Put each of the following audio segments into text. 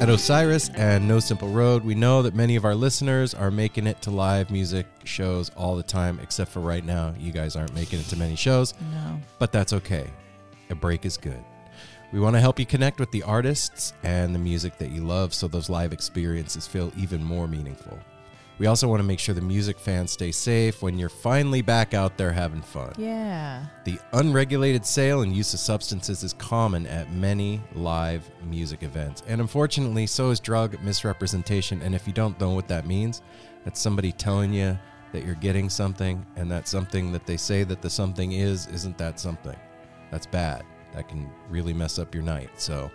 At Osiris and No Simple Road, we know that many of our listeners are making it to live music shows all the time, except for right now. You guys aren't making it to many shows, No. but that's okay. A break is good. We want to help you connect with the artists and the music that you love so those live experiences feel even more meaningful. We also want to make sure the music fans stay safe when you're finally back out there having fun. Yeah. The unregulated sale and use of substances is common at many live music events. And unfortunately, so is drug misrepresentation. And if you don't know what that means, that's somebody telling you that you're getting something and that something that they say that the something is isn't that something. That's bad. That can really mess up your night. So,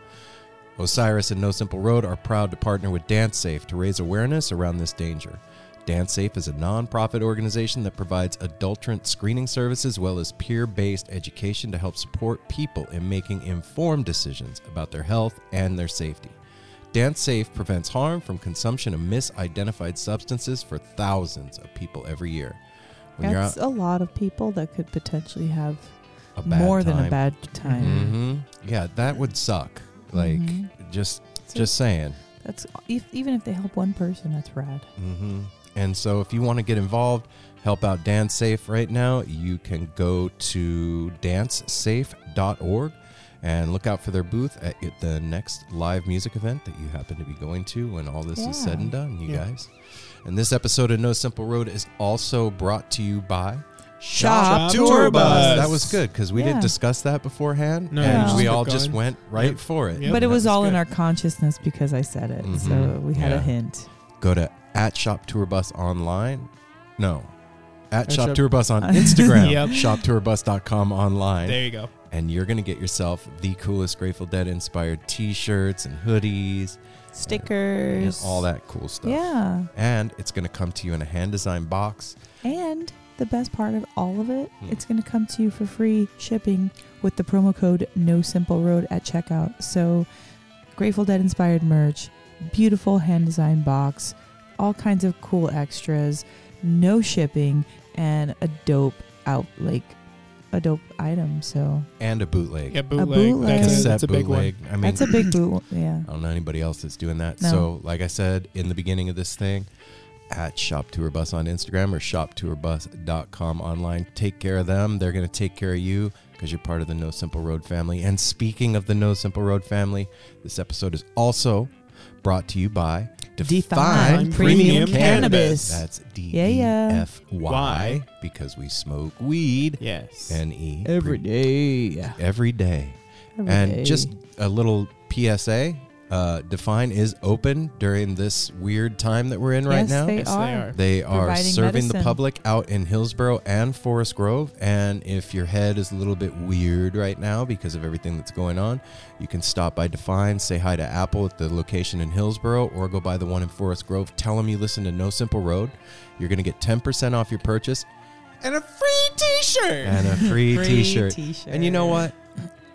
Osiris and No Simple Road are proud to partner with Dance Safe to raise awareness around this danger. Dance Safe is a nonprofit organization that provides adulterant screening services as well as peer based education to help support people in making informed decisions about their health and their safety. DanceSafe prevents harm from consumption of misidentified substances for thousands of people every year. When That's a lot of people that could potentially have a bad more than a bad time. Mhm. Yeah, that would suck. Like, Mhm. just So just saying. That's if, even if they help one person, that's rad. hmm And so, if you want to get involved, help out Dance Safe right now, you can go to dancesafe.org and look out for their booth at the next live music event that you happen to be going to when all this is said and done, you Yeah. guys. And this episode of No Simple Road is also brought to you by Shop Tour Bus. That was good because we Yeah. didn't discuss that beforehand, No, and just we kept all just went right Yep. for it. Yep. but it was was all in our consciousness because I said it. So Mhm. we had Yeah. a hint. go to at Shop Tour Bus online. No. At At Shop Shop- Tour Bus on Instagram. Yep. ShopTourBus.com online. There you go. and you're going to get yourself the coolest Grateful Dead inspired t shirts and hoodies and Stickers. all that cool stuff. Yeah. And it's going to come to you in a hand designed box. And the best part of all of it, Hmm. it's going to come to you for free shipping with the promo code No Simple Road at checkout. So, Grateful Dead inspired merch, beautiful hand designed box, all kinds of cool extras, no shipping, and a dope out like a dope item. So And a bootleg. Yeah, bootleg. bootleg. That's, a, Cassette that's a big bootleg. I mean, that's a big boot. Yeah. I don't know anybody else that's doing that. No. So, like I said in the beginning of this thing, at Shop Tour Bus on Instagram or shoptourbus.com online. Take care of them. They're going to take care of you because you're part of the No Simple Road family. And speaking of the No Simple Road family, this episode is also brought to you by Defyne Premium Cannabis. That's D Yeah, E yeah. F Y because we smoke weed. Yes. N E day. every day. Every and day. just a little PSA uh, Defyne is open during this weird time that we're in right yes, now. They Yes, they are. are. They are Providing serving the public out in Hillsboro and Forest Grove. And if your head is a little bit weird right now because of everything that's going on, you can stop by Defyne, say hi to Apple at the location in Hillsboro, or go by the one in Forest Grove. Tell them you listen to No Simple Road. You're going to get 10% off your purchase and a free T-shirt. and a free, Free t-shirt. And you know what?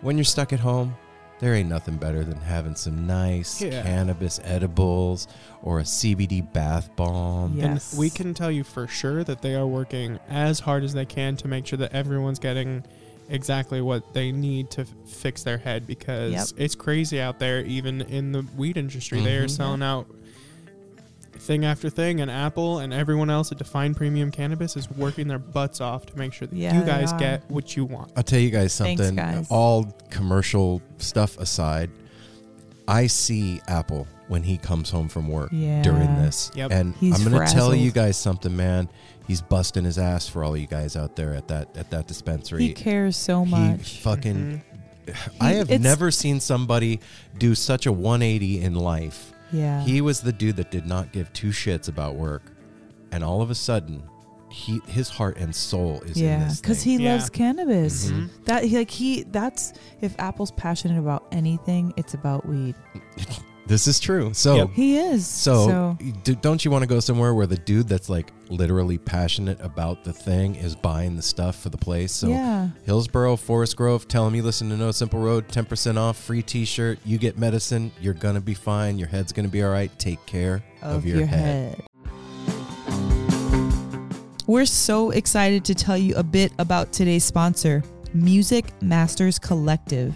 When you're stuck at home, there ain't nothing better than having some nice Yeah. cannabis edibles or a CBD bath bomb. Yeah. And Yes. we can tell you for sure that they are working as hard as they can to make sure that everyone's getting exactly what they need to f- fix their head because Yep. it's crazy out there even in the weed industry they are Mhm. selling out thing after thing and apple and everyone else at Defyne premium cannabis is working their butts off to make sure that Yeah, you guys get what you want I'll tell you guys Thanks, something. guys. All commercial stuff aside, I see Apple when he comes home from work Yeah. during this. Yep. And He's I'm going to tell you guys something, man. He's busting his ass for all you guys out there at that at that dispensary. He cares so He much. fucking Mhm. I have it's- never seen somebody do such a 180 in life. Yeah. He was the dude that did not give two shits about work, and all of a sudden, he his heart and soul is in yeah, this. because he Yeah. loves cannabis. Mhm. That he, like he that's if Apple's passionate about anything, it's about weed. This is true. So. Yep. He is. So, So, d- don't you want to go somewhere where the dude that's like literally passionate about the thing is buying the stuff for the place? So, yeah. Hillsboro, Forest Grove, tell them you listen to No Simple Road, 10% off, free t shirt. You get medicine. You're going to be fine. Your head's going to be all right. Take care of, your, head. We're so excited to tell you a bit about today's sponsor, Music Masters Collective.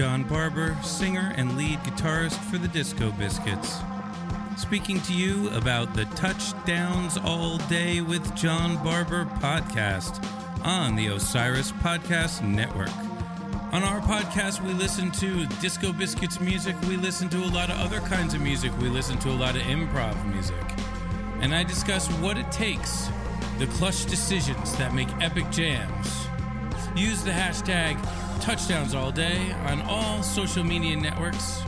John Barber, singer and lead guitarist for the Disco Biscuits. Speaking to you about the Touchdowns All Day with John Barber podcast on the Osiris Podcast Network. On our podcast, we listen to Disco Biscuits music, we listen to a lot of other kinds of music, we listen to a lot of improv music. And I discuss what it takes, the clutch decisions that make epic jams. Use the hashtag touchdowns all day on all social media networks.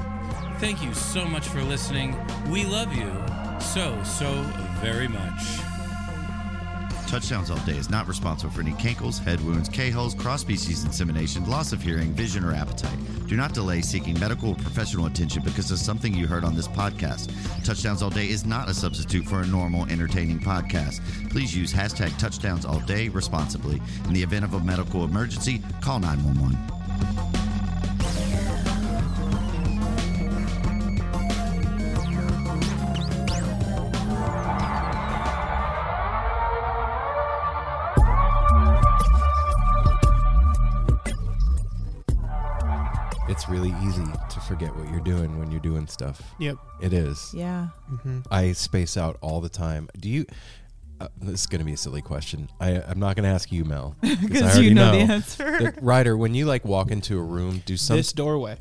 Thank you so much for listening. We love you so, so very much. Touchdowns All Day is not responsible for any cankles, head wounds, K-holes, cross-species insemination, loss of hearing, vision, or appetite. Do not delay seeking medical or professional attention because of something you heard on this podcast. Touchdowns All Day is not a substitute for a normal, entertaining podcast. Please use hashtag Touchdowns All Day responsibly. In the event of a medical emergency, call 911. Forget what you're doing when you're doing stuff. Yep. It is. Yeah. hmm I space out all the time. Do you? Uh, this is going to be a silly question. I, I'm not going to ask you, Mel, because I you know, know. the answer. That- Ryder, when you like walk into a room, do some. This doorway.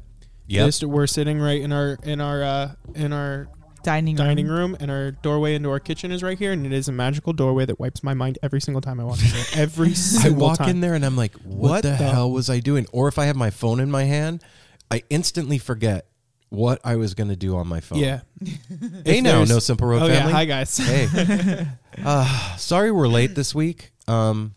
Yep. This we're sitting right in our in our uh, in our Dining dining room, and our doorway into our kitchen is right here, and it is a magical doorway that wipes my mind every single time I walk in there. Every I walk time. in there and I'm like, what, What the, the- hell was I doing? Or if I have my phone in my hand, I instantly forget what I was going to do on my phone. Yeah. Hey If now, no simple road Oh family. yeah. Hi guys. Hey. uh, sorry we're late this week. Um,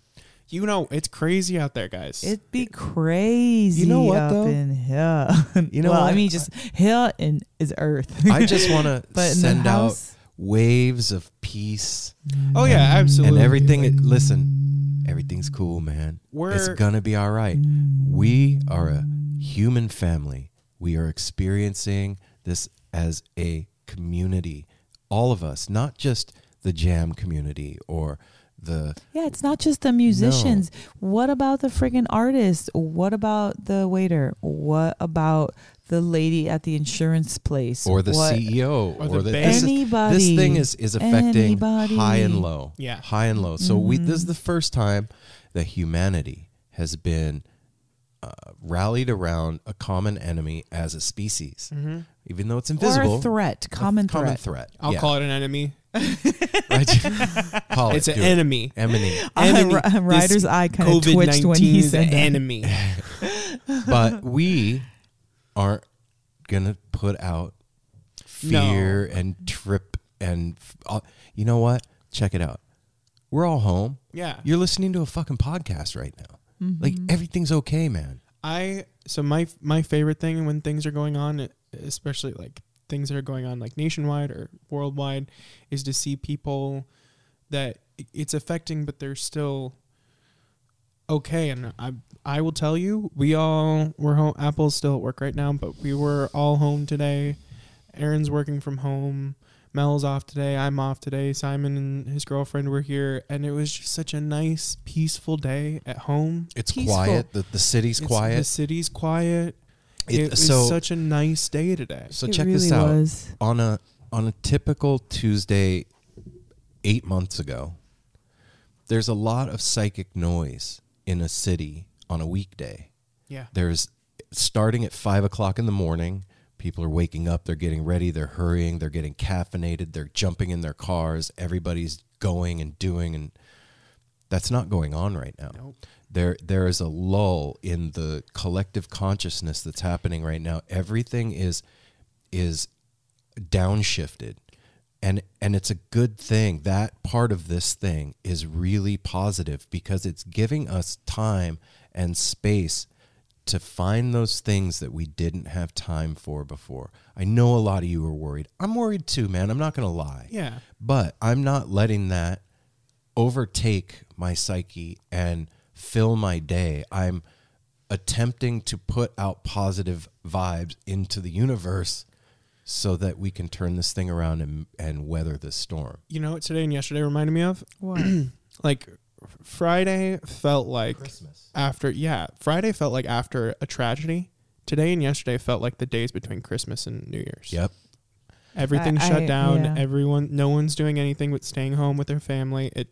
You know it's crazy out there, guys. It'd be crazy You know what, up though? in here. You know well, I mean, just here in is Earth. I just want to send out waves of peace oh yeah, absolutely. and everything. Listen, everything's cool, man. We're it's gonna be all right. We are a human family. We are experiencing this as a community. All of us, not just the jam community or the yeah, it's not just the musicians. What about the friggin' artist? What about the waiter? What about the lady at the insurance place? or the what, CEO Or the the band. this, is- Anybody. this thing is is affecting Anybody. high and low. Yeah. high and low. So we this Mm-hmm. is the first time that humanity has been uh, rallied around a common enemy as a species, hmm even though it's Or invisible. a threat, a common, common threat. threat. I'll yeah. call it an enemy. Right? Call it, it's an do it. enemy. enemy. Enemy. Uh, Ryder's This eye kind of twitched when he said an enemy. but we aren't gonna put out fear and trip and f- uh, you know what? Check it out. We're all home. Yeah. You're listening to a fucking podcast right now. Like mm-hmm. everything's okay, man. I so my my favorite thing when things are going on, especially like things that are going on like nationwide or worldwide, is to see people that it's affecting, but they're still okay. And I I will tell you, we all we're home. Apple's still at work right now, but we were all home today. Aaron's working from home. Mel's off today. I'm off today. Simon and his girlfriend were here, and it was just such a nice, peaceful day at home. It's Peaceful. quiet. The the city's It's- quiet. The city's quiet. It- It, was so such a nice day today. so It check really this out. was. On a on a typical Tuesday 8 months ago, there's a lot of psychic noise in a city on a weekday. Yeah. There's starting at five o'clock in the morning. People are waking up. They're getting ready. They're hurrying. They're getting caffeinated. They're jumping in their cars. Everybody's going and doing, and that's not going on right now. Nope. There, there is a lull in the collective consciousness that's happening right now. Everything is is downshifted and and it's a good thing that part of this thing is really positive because it's giving us time and space to find those things that we didn't have time for before. I know a lot of you are worried. I'm worried too, man. I'm not going to lie. Yeah. But I'm not letting that overtake my psyche and fill my day. I'm attempting to put out positive vibes into the universe so that we can turn this thing around and, and weather this storm. You know what today and yesterday reminded me of? What? Like Friday felt like Christmas. after yeah, Friday felt like after a tragedy. Today and yesterday felt like the days between Christmas and New Year's. Yep. Everything I- shut I- down. yeah. Everyone no one's doing anything but staying home with their family. It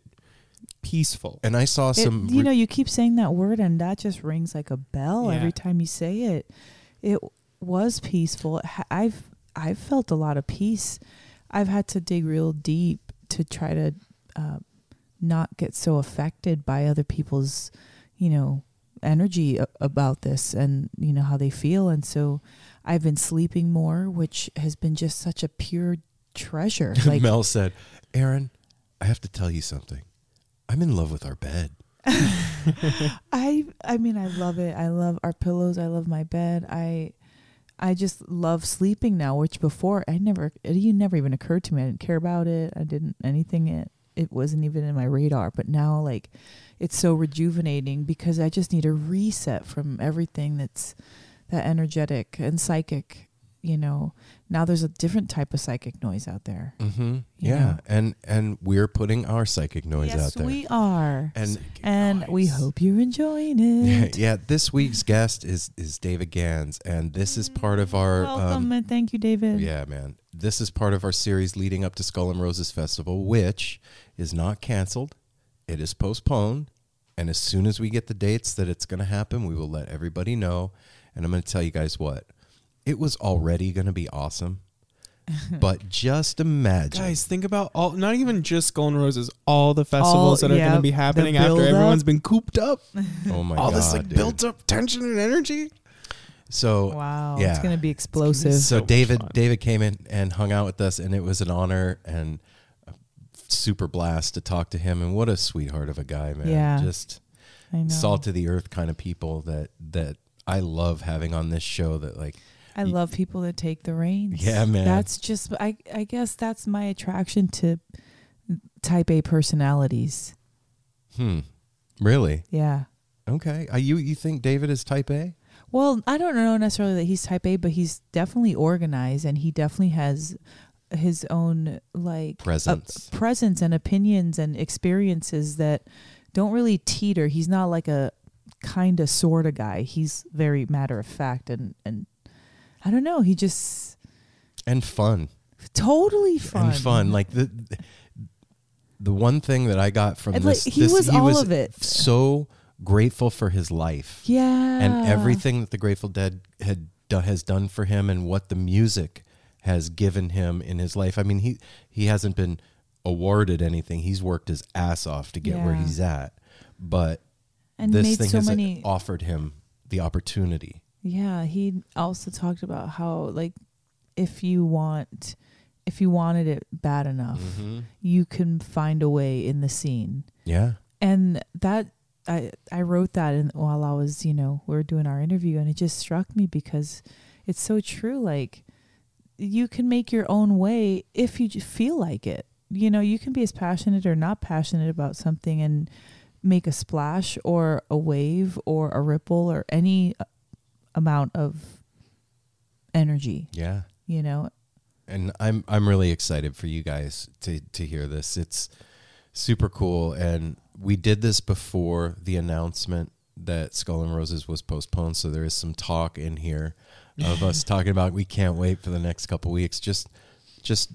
peaceful. And I saw It- some you know, you keep saying that word, and that just rings like a bell Yeah. every time you say it. It was peaceful. Ha- I've I've felt a lot of peace. I've had to dig real deep to try to uh, not get so affected by other people's, you know, energy a- about this and you know how they feel. And so, I've been sleeping more, which has been just such a pure treasure. Like Mel said, Aaron, I have to tell you something. I'm in love with our bed. I I mean I love it. I love our pillows. I love my bed. I I just love sleeping now, which before I never it you never even occurred to me. I didn't care about it. I didn't anything it it wasn't even in my radar. But now like it's so rejuvenating because I just need a reset from everything that's that energetic and psychic you know, now there's a different type of psychic noise out there. Mm-hmm. Yeah. Yeah. and and we're putting our psychic noise yes, out there. we are. and and we hope you're enjoying it. yeah, this week's guest is is David Gans, and this is part of our Welcome um, and thank you, David. yeah, man. This is part of our series leading up to Skull and Roses Festival, which is not canceled. It is postponed, and as soon as we get the dates that it's going to happen, we will let everybody know. And I'm going to tell you guys what. It was already going to be awesome. but just imagine Guys, think about all not even just Skull and Roses, all the festivals All- that are yeah, going to be happening after build-up. everyone's been cooped up. oh my all god. All this like dude. built up tension and energy. So Wow. Yeah. It's going to be explosive. so so David fun. David came in and hung out with us, and it was an honor and a super blast to talk to him. And what a sweetheart of a guy, man! Yeah. just salt to the earth kind of people that that I love having on this show. That like, I love people that take the reins. Yeah, man. That's just I I guess that's my attraction to type A personalities. hmm, really? Yeah. Okay, uh, you you think David is Type A? Well, I don't know necessarily that he's type A, but he's definitely organized and he definitely has his own like uh, Presence. presence and opinions and experiences that don't really teeter. He's not like a kind of sort of guy. He's very matter of fact and and I don't know. He just And fun. totally fun. and fun. Like the the one thing that I got from And, like, this, he this- was all of it. So grateful for his life. Yeah. and everything that the Grateful Dead had has done for him, and what the music has given him in his life. I mean, he he hasn't been awarded anything. He's worked his ass off to get where he's at, but and this thing so has many offered him the opportunity. Yeah, he also talked about how like if you want if you wanted it bad enough, Mm-hmm. you can find a way in the scene. Yeah, And that I I wrote that in, while I was, you know, we were doing our interview and it just struck me because it's so true like you can make your own way if you feel like it. You know, you can be as passionate or not passionate about something and make a splash or a wave or a ripple or any amount of energy, yeah. you know. and I'm I'm really excited for you guys to to hear this. It's super cool, and we did this before the announcement that Skull and Roses was postponed. So there is some talk in here of us talking about we can't wait for the next couple weeks. Just just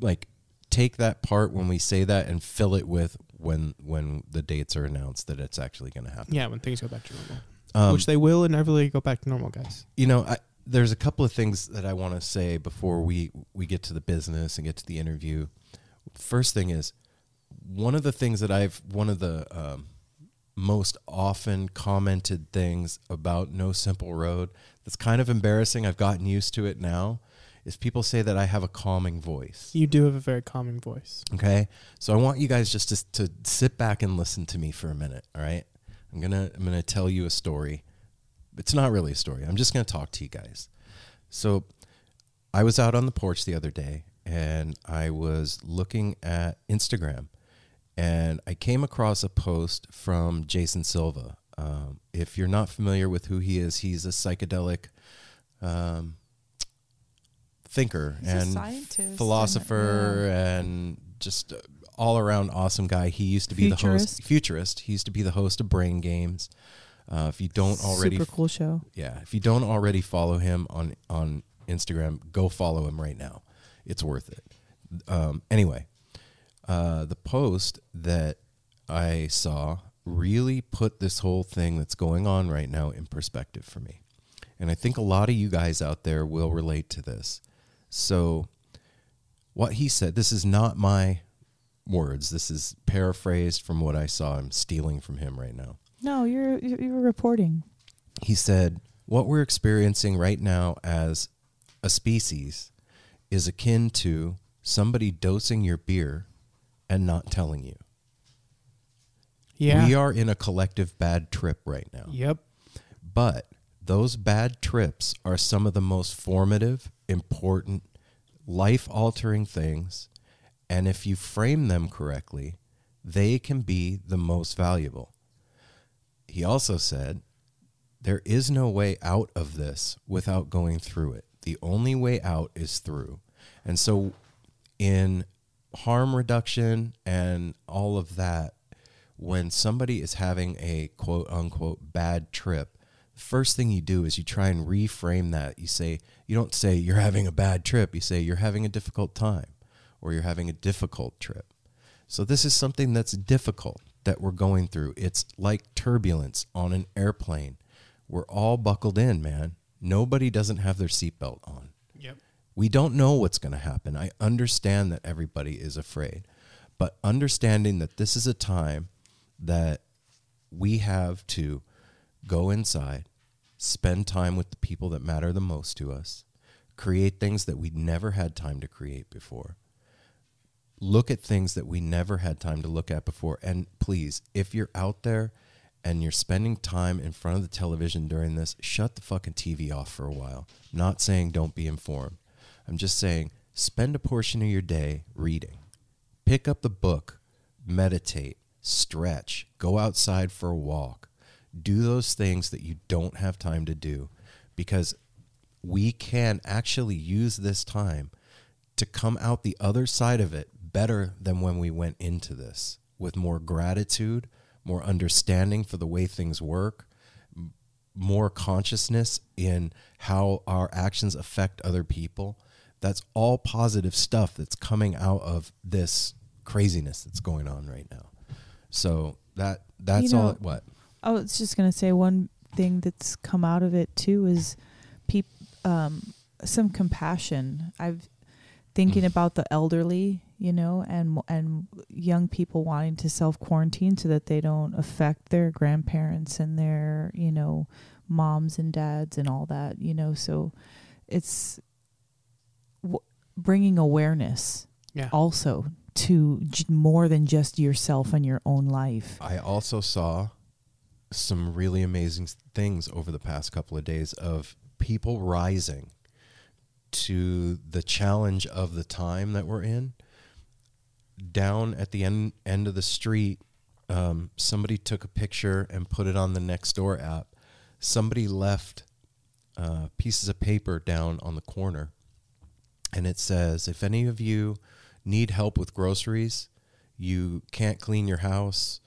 like take that part when we say that and fill it with when when the dates are announced that it's actually going to happen. Yeah, when things go back to normal, Um, which they will inevitably go back to normal, guys. you know, I, there's a couple of things that I want to say before we we get to the business and get to the interview. First thing is one of the things that I've one of the um, most often commented things about No Simple Road that's kind of embarrassing. I've gotten used to it now. Is people say that I have a calming voice. You do have a very calming voice. Okay, so I want you guys just to, to sit back and listen to me for a minute. All right, I'm gonna I'm gonna tell you a story. It's not really a story. I'm just gonna talk to you guys. So, I was out on the porch the other day, and I was looking at Instagram, and I came across a post from Jason Silva. Um, if you're not familiar with who he is, he's a psychedelic um, thinker He's and scientist and- philosopher and just all around awesome guy. He used to be the host, Futurist. futurist. He used to be the host of Brain Games. Uh, if you don't already, super cool show. yeah, if you don't already follow him on on Instagram, go follow him right now. It's worth it. Um, anyway, uh, the post that I saw really put this whole thing that's going on right now in perspective for me, and I think a lot of you guys out there will relate to this. So, what he said, this is not my words. This is paraphrased from what I saw. I'm stealing from him right now No, you're you're, you're reporting. he said, What we're experiencing right now as a species is akin to somebody dosing your beer and not telling you. Yeah. We are in a collective bad trip right now. Yep. But those bad trips are some of the most formative, important, life altering things. And if you frame them correctly, they can be the most valuable. He also said, There is no way out of this without going through it. The only way out is through. And so, in harm reduction and all of that, when somebody is having a quote unquote bad trip, the first thing you do is you try and reframe that. You say, you don't say you're having a bad trip, you say you're having a difficult time or you're having a difficult trip. So, this is something that's difficult that we're going through. It's like turbulence on an airplane. We're all buckled in, man. Nobody doesn't have their seatbelt on. Yep. We don't know what's going to happen. I understand that everybody is afraid, but understanding that this is a time that we have to go inside, spend time with the people that matter the most to us, create things that we never had time to create before, look at things that we never had time to look at before. And please, if you're out there and you're spending time in front of the television during this, shut the fucking TV off for a while. Not saying don't be informed. I'm just saying spend a portion of your day reading. Pick up the book, meditate, stretch, go outside for a walk. Do those things that you don't have time to do because we can actually use this time to come out the other side of it better than when we went into this with more gratitude, more understanding for the way things work, m- more consciousness in how our actions affect other people. That's all positive stuff that's coming out of this craziness that's going on right now. So that that's You all it, what I was just gonna say one thing that's come out of it too is peop, um, some compassion. I've thinking about the elderly, you know, and and young people wanting to self quarantine so that they don't affect their grandparents and their you know moms and dads and all that, you know. So it's w- bringing awareness Yeah. also to j- more than just yourself and your own life. I also saw some really amazing things over the past couple of days of people rising to the challenge of the time that we're in. Down at the end end of the street, um, somebody took a picture and put it on the Nextdoor app. Somebody left uh, pieces of paper down on the corner, and it says, "If any of you need help with groceries, you can't clean your house."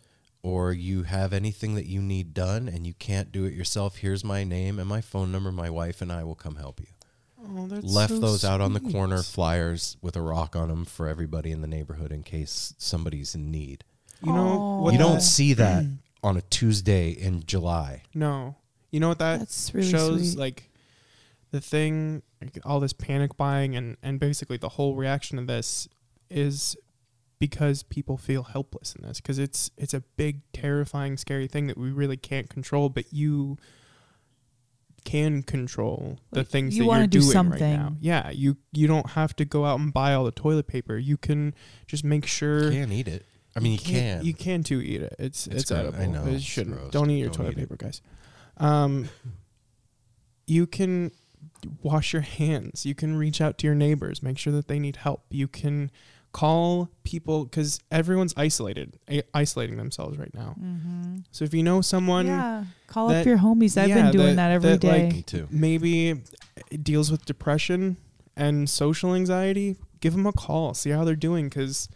or you have anything that you need done and you can't do it yourself, here's my name and my phone number. My wife and I will come help you. Oh, that's Left so those out on the corner, flyers with a rock on them for everybody in the neighborhood in case somebody's in need. You know what you that- don't see that on a Tuesday in July. No. You know what that That's really shows? sweet. Like the thing, like, all this panic buying and and basically the whole reaction to this is because people feel helpless in this because it's it's a big terrifying scary thing that we really can't control but you can control the Like, things you that you're do doing right now yeah you you don't have to go out and buy all the toilet paper you can just make sure You can't eat it. I mean, you, can't- can. You can too eat it. It's It's it's, gross. edible. I know, You it's shouldn't. gross. Don't eat your Don't toilet eat it. paper, guys. Um, you can wash your hands. You can reach out to your neighbors. Make sure that they need help. You can call people because everyone's isolated, a- isolating themselves right now. Mm-hmm. So if you know someone, yeah, call that- up your homies. I've yeah, been doing that- that every that, day. like, Me too. maybe deals with depression and social anxiety, give them a call. See how they're doing because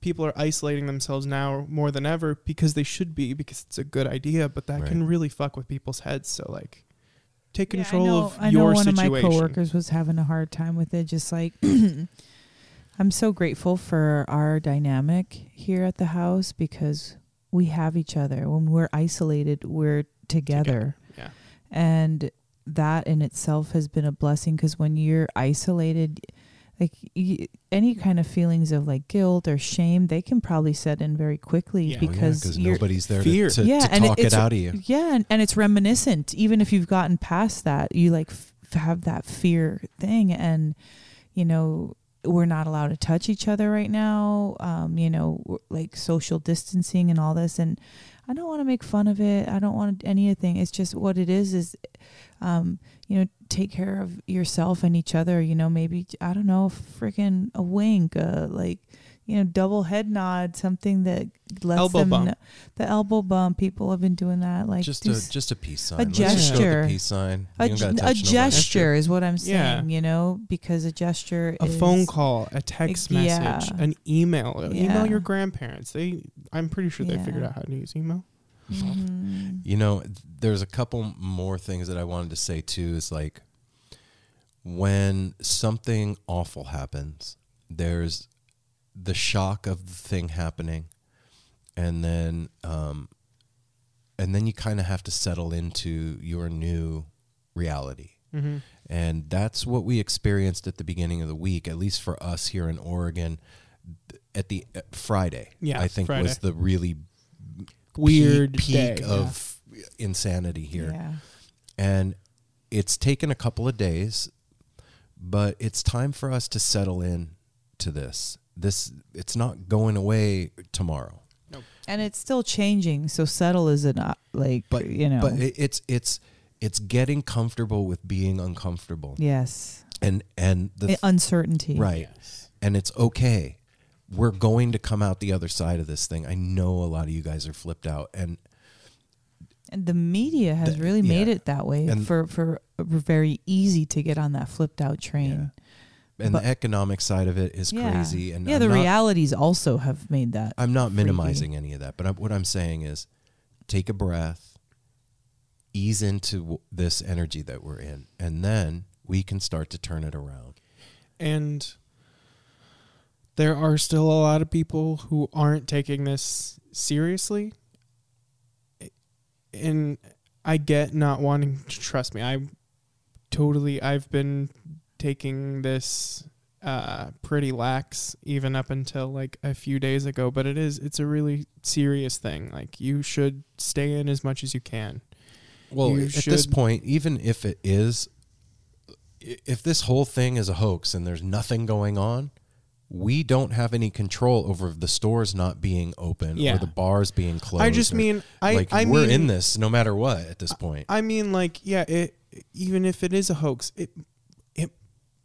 people are isolating themselves now more than ever because they should be because it's a good idea, but that can really fuck with people's heads. So like, take Yeah, control I know, of I know one situation. of my coworkers was having a hard time with it. Just like I'm so grateful for our dynamic here at the house because we have each other. When we're isolated, we're together, Yeah. and that in itself has been a blessing. Because when you're isolated, like y any kind of feelings of like guilt or shame, they can probably set in very quickly Yeah. Oh, yeah, because because you're nobody's there fear. to, to, Yeah, to and it- talk it, it's- out of you. yeah, and, and it's reminiscent. Even if you've gotten past that, you like f- have that fear thing, and you know we're not allowed to touch each other right now. Um, you know, like social distancing and all this, and I don't want to make fun of it. I don't want anything. It's just what it is. Is um, you know, take care of yourself and each other. You know, maybe I don't know, freaking a wink, uh, like you know, double head nod, something that lets Elbow them bump. know- the elbow bump. People have been doing that, like just do a s- just a peace sign. a Let's just go gesture. the peace sign. a, You don't gotta ge- touch a gesture is what I'm Yeah. saying. You know, because a gesture a is phone call, a text Like, message, yeah. an email. Yeah. Email your grandparents. They, I'm pretty sure they figured out how to use email. Mhm. You know, there's a couple more things that I wanted to say too. Is like when something awful happens, there's the shock of the thing happening, and then um, and then you kind of have to settle into your new reality. Mm-hmm. And that's what we experienced at the beginning of the week, at least for us here in Oregon. At the uh, Friday, Yeah, I think Friday. was the really Weird peak, day, peak of insanity here. Yeah. And it's taken a couple of days, but it's time for us to settle in to this. This it's not going away tomorrow. And it's still changing. So settle isn't uh, like But you know. but it, it's it's it's getting comfortable with being uncomfortable. yes, And and the I- uncertainty. right. And it's okay. We're going to come out the other side of this thing. I know a lot of you guys are flipped out and And the media has The- really made yeah. it that way And- for for very easy to get on that flipped out train. And But- the economic side of it is Yeah. crazy and yeah, I'm the not- realities also have made that. I'm not freaky. minimizing any of that, but I, what I'm saying is take a breath, ease into w- this energy that we're in, and then we can start to turn it around. And there are still a lot of people who aren't taking this seriously. And I get not wanting to trust me. I totally I've been taking this uh pretty lax even up until like a few days ago, but it is it's a really serious thing. Like you should stay in as much as you can. Well, You at this point, even if it is if this whole thing is a hoax and there's nothing going on, we don't have any control over the stores not being open Yeah. or the bars being closed. I just or- mean I like I we're mean, in this no matter what at this point. I mean, like, yeah, it even if it is a hoax, it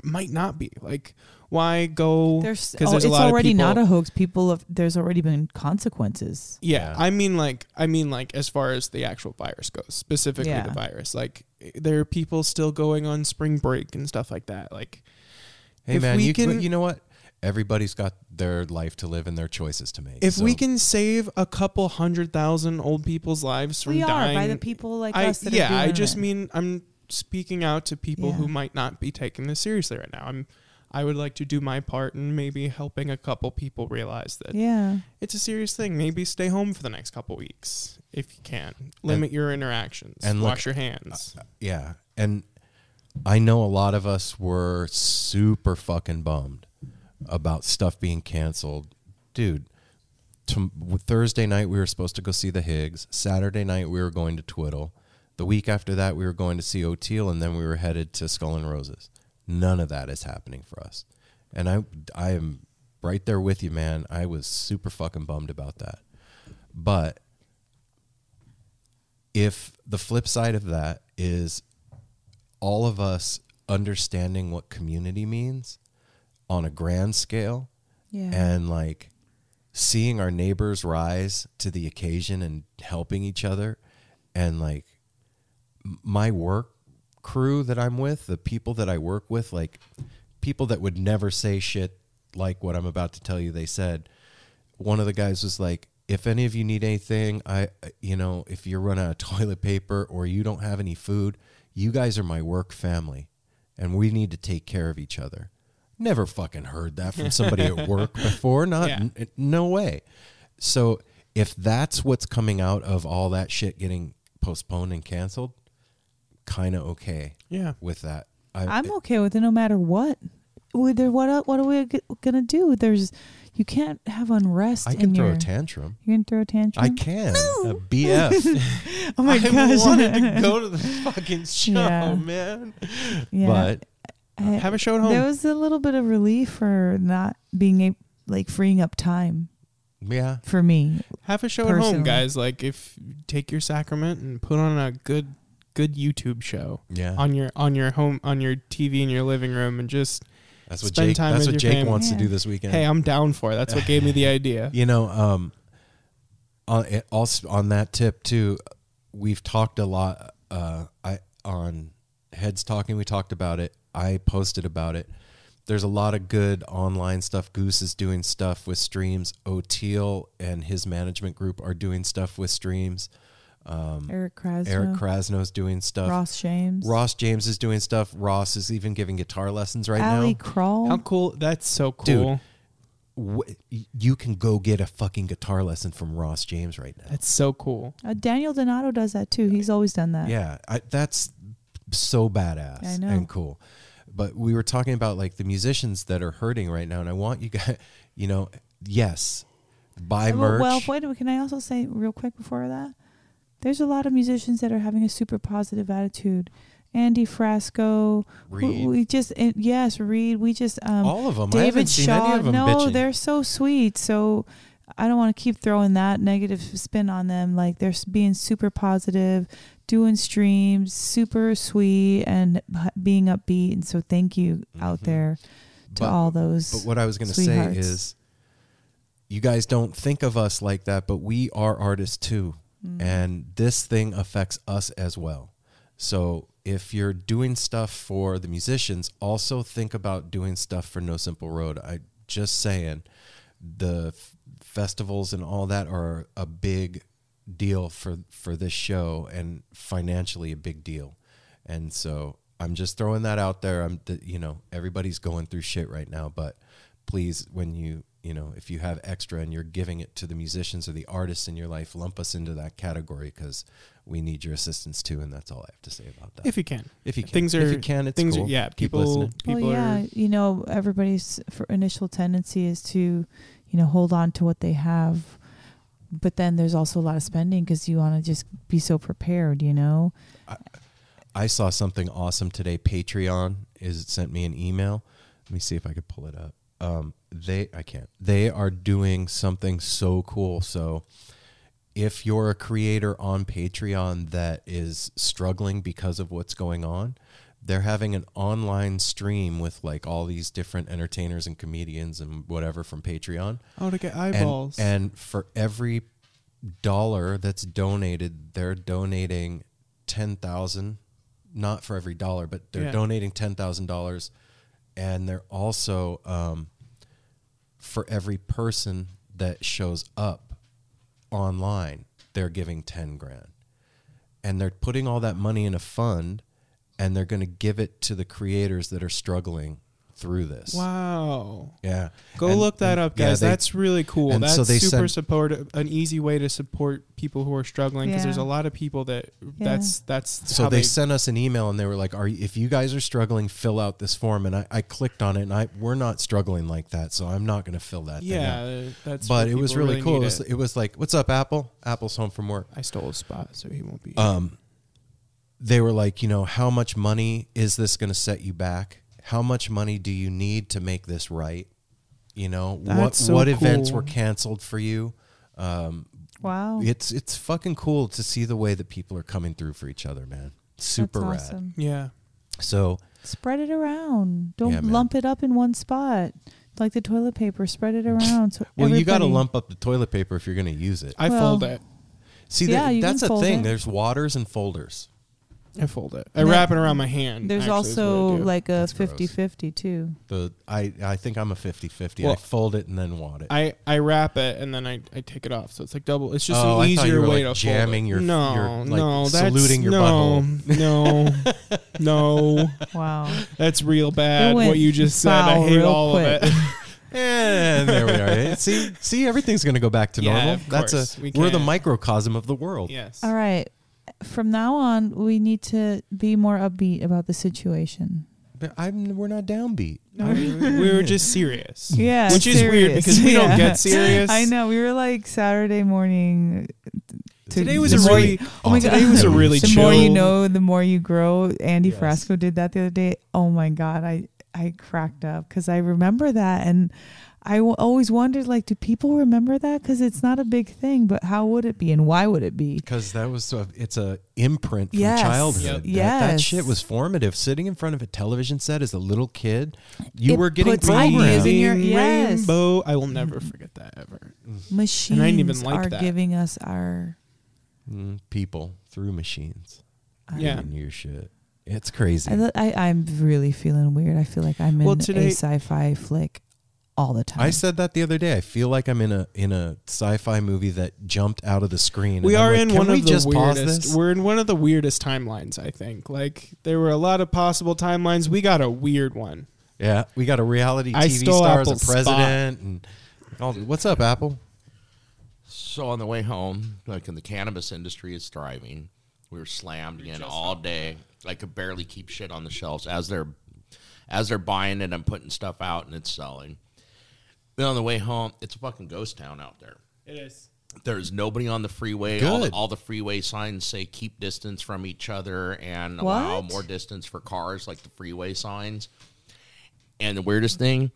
might not be. Like, why go? There's, 'cause oh, there's it's a lot already of people, not a hoax. People have there's already been consequences. Yeah, Yeah. I mean, like, I mean, like, as far as the actual virus goes, specifically Yeah. the virus. Like, eh, there are people still going on spring break and stuff like that. Like, Hey if man, we you, can- you know what? Everybody's got their life to live and their choices to make. if we can save a couple hundred thousand old people's lives from We are dying, by the people like I, us that are yeah, I just it. mean I'm speaking out to people who might not be taking this seriously right now. I'm I would like to do my part in maybe helping a couple people realize that Yeah. it's a serious thing. Maybe stay home for the next couple weeks if you can. Limit your interactions. and And look, wash your hands. Uh, yeah, and I know a lot of us were super fucking bummed about stuff being canceled, dude. To, Thursday night we were supposed to go see the Higgs. Saturday night we were going to Twiddle. The week after that we were going to see Oteil, and then we were headed to Skull and Roses. None of that is happening for us, and I I am right there with you, man. I was super fucking bummed about that, but if the flip side of that is all of us understanding what community means on a grand scale Yeah. and like seeing our neighbors rise to the occasion and helping each other and like my work crew that I'm with, the people that I work with, like people that would never say shit like what I'm about to tell you they said. One of the guys was like, if any of you need anything, I, you know, if you're running out of toilet paper or you don't have any food, you guys are my work family and we need to take care of each other. Never fucking heard that from somebody at work before. Not, Yeah. n- no way. So if that's what's coming out of all that shit getting postponed and canceled, kind of okay yeah. with that. I, I'm okay with it no matter what. With there, what uh, what are we gonna do? There's you can't have unrest. I in can throw your, a tantrum. You can throw a tantrum. I can. A BF. Oh my I gosh! wanted to go to the fucking show, Yeah. man. yeah. But I- Have a show at home. There was a little bit of relief for not being able, like freeing up time yeah, for me. Have a show at home, guys. Like if take your sacrament and put on a good good YouTube show yeah. on your on your home on your TV in your living room and just That's what Spend Jake. time That's with what your Jake family. wants to do this weekend. Hey, I'm down for it. That's what gave me the idea. You know, um, on it- also on that tip too, we've talked a lot. Uh, I on heads talking, we talked about it. I posted about it. There's a lot of good online stuff. Goose is doing stuff with streams. Oteil and his management group are doing stuff with streams. Um, Eric Krasno, Eric Krasno's doing stuff. Ross James, Ross James is doing stuff. Ross is even giving guitar lessons right Ali now. Crawl. How cool! That's so Dude. cool. Wh- you can go get a fucking guitar lesson from Ross James right now. That's so cool. Uh, Daniel Donato does that too. He's always done that. Yeah, I, that's so badass I know. and cool. But we were talking about like the musicians that are hurting right now, and I want you guys, you know, yes, buy Uh, merch. Well, wait. Can I also say real quick before that? There's a lot of musicians that are having a super positive attitude. Andy Frasco, Reed. we just and yes, Reed. We just um, All of them. I David Shaw. any of them no, bitching. they're so sweet. So I don't want to keep throwing that negative spin on them. Like they're being super positive, doing streams, super sweet, and being upbeat. And so thank you out Mhm. there to But- all those. But what I was going to say is, you guys don't think of us like that, but we are artists too, Mm. and this thing affects us as well. So if you're doing stuff for the musicians, also think about doing stuff for No Simple Road. I just saying, the f- festivals and all that are a big deal for for this show and financially a big deal. And so I'm just throwing that out there. I'm th- you know, everybody's going through shit right now, but please when you, you know, if you have extra and you're giving it to the musicians or the artists in your life, lump us into that category cuz we need your assistance too and that's all I have to say about that. If you can, if you can. things are if you can, it's things cool. are yeah. Keep People people well, yeah, are you know, everybody's for initial tendency is to, you know, hold on to what they have, but then there's also a lot of spending because you want to just be so prepared, you know. I saw something awesome today. Patreon is it sent me an email. Let me see if I could pull it up. Um, they I can't. They are doing something so cool. So if you're a creator on Patreon that is struggling because of what's going on, they're having an online stream with like all these different entertainers and comedians and whatever from Patreon. oh to get And- eyeballs. And, for every dollar that's donated, they're donating ten thousand. Not for every dollar, but they're Yeah. donating ten thousand dollars, and they're also um, for every person that shows up online, they're giving ten grand, and they're putting all that money in a fund, and they're going to give it to the creators that are struggling through this. wow. Yeah, Go And- look that and- up, yeah, guys. they- That's really cool. That's so they super sent- support an easy way to support people who are struggling because Yeah. there's a lot of people that that's that's so how they, sent us an email and they were like are you, if you guys are struggling fill out this form and I, I clicked on it and I we're not struggling like that so i'm not going to fill that thing out. yeah that's but it was people really, cool it need was, it was like what's up apple apple's home from work I stole his spot so he won't be um they were like you know how much money is this going to set you back how much money do you need to make this right you know what so what events were canceled for you um Wow, it's it's fucking cool to see the way that people are coming through for each other man super That's rad awesome. yeah so Spread it around. Don't Yeah, lump it up in one spot. Like the toilet paper, spread it around. So Well, you got to lump up the toilet paper if you're going to use it. I Well, fold it See, yeah, that, that's a thing. it. There's waters and folders. I fold it I No. wrap it around my hand There's actually, is what I also do. like a That's gross. 50-50 too. The I I think I'm a 50-50. I Well, fold it and then wad it. I, I wrap it and then I, I take it off, so it's like double. It's just Oh, an I thought you easier were, way like, to jamming fold your- it. no, your, like, no, that's, saluting your no, no, no. Wow. That's real bad. went What you just said, I foul hate real all quick. of it. and there we are. see, see, everything's going to go back to Yeah, normal. of That's course. a We we're the can't. microcosm of the world. yes. All right. From now on, we need to be more upbeat about the situation. But I'm we're not downbeat. No, we, we were just serious. Yeah, Which is weird serious. because we don't get serious. I know. We were like Saturday morning. to- Today was a really. you- oh, oh my god! today was a really the chill. more you know, the more you grow. Andy Yes. Frasco did that the other day. Oh my god! I I cracked up because I remember that and I w- always wondered, like, do people remember that? Because it's not a big thing, but how would it be, and why would it be? Because that was a, it's a imprint from Yes. childhood. Yep. That, that shit was formative. Sitting in front of a television set as a little kid, you It were getting puts programmed. in your- Breathing yes. rainbow. I will never forget that ever. Machines even like are that. giving us our. Mm, people through machines. Yeah. in your shit. It's crazy. I, I, I'm really feeling weird. I feel like I'm in Well, today- a sci-fi flick all the time. I said that the other day. I feel like I'm in a in a sci-fi movie that jumped out of the screen. We and are like, in one we of the just pause weirdest. We're in one of the weirdest timelines. I think. Like there were a lot of possible timelines. We got a weird one. Yeah, we got a reality I TV stole star as a president, and all, what's up, Apple? So on the way home, like in the cannabis industry is thriving. We were slammed in all day. I could barely keep shit on the shelves as they're as they're buying it. I'm putting stuff out and it's selling. Then on the way home, it's a fucking ghost town out there. It is. There's nobody on the freeway. All the, Good. all the freeway signs say keep distance from each other and allow What? more distance for cars, like the freeway signs. And the weirdest thing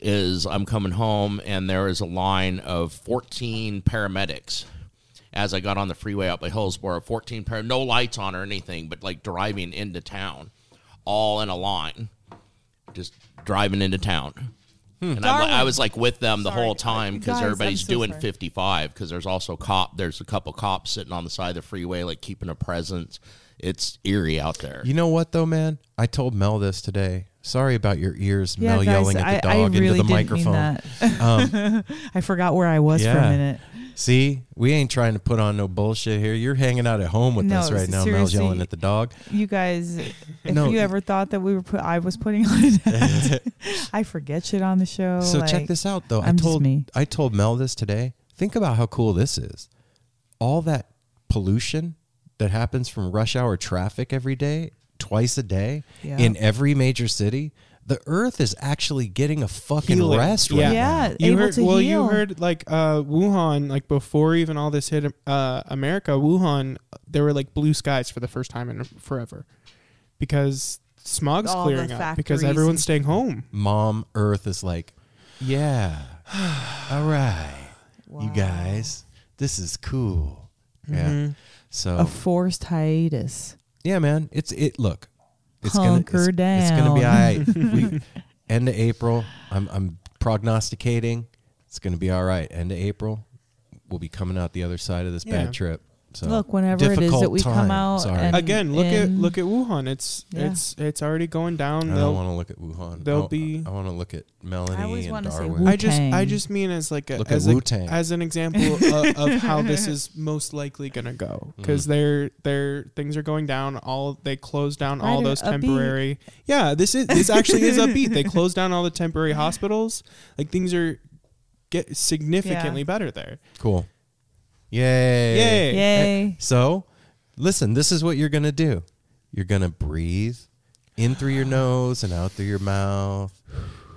is I'm coming home and there is a line of 14 paramedics as I got on the freeway out by Hillsboro, 14 par no lights on or anything, but like driving into town, all in a line, just driving into town. And I'm, I was like with them the Sorry, whole time because everybody's so doing sorry. 55 because there's also cop. There's a couple cops sitting on the side of the freeway, like keeping a presence. It's eerie out there. You know what though, man? I told Mel this today. Sorry about your ears, yeah, Mel guys, yelling at the I, dog I really into the didn't mean microphone. that. Um, I forgot where I was for a minute. See, we ain't trying to put on no bullshit here. You're hanging out at home with No, us right now. Mel's yelling at the dog. You guys, if No. you ever thought that we were put, I was putting on an act, I forget shit on the show. So check this out though. I I'm just told me. I told Mel this today. Think about how cool this is. All that pollution that happens from rush hour traffic every day, twice a day, Yeah. in every major city. The earth is actually getting a fucking Healing. rest right Yeah. Yeah. You able heard to well. heal. You heard like uh, Wuhan, like before even all this hit uh, America. Wuhan, there were like blue skies for the first time in forever because smog's All clearing up because everyone's staying home. Mom Earth is like, yeah, all right, you guys, this is cool. Yeah. Mhm. So a forced hiatus. Yeah, man. It's it. Look, it's Hunker gonna it's, it's gonna be all down. right. we, end of April. I'm I'm prognosticating it's gonna be all right. End of April, we'll be coming out the other side of this Yeah. bad trip. So Look, whenever it is that difficult we come out and- Again, look at look at Wuhan. It's Yeah. it's it's already going down. I They'll- don't want to look at Wuhan. they'll I, be- I want to look at Melanie always and wanna say Darwin. I just I just mean as like a, Look at as, a, as an example of, of how this is most likely gonna go because Mm-hmm. they're they're things are going down. All they closed down all Right, those upbeat. temporary. Yeah, this is this actually is upbeat. They closed down all the temporary hospitals. Like things are get significantly Yeah. better there. cool. Yay! Yay! Yay. So, listen, this is what you're going to do. You're going to breathe in through your nose and out through your mouth.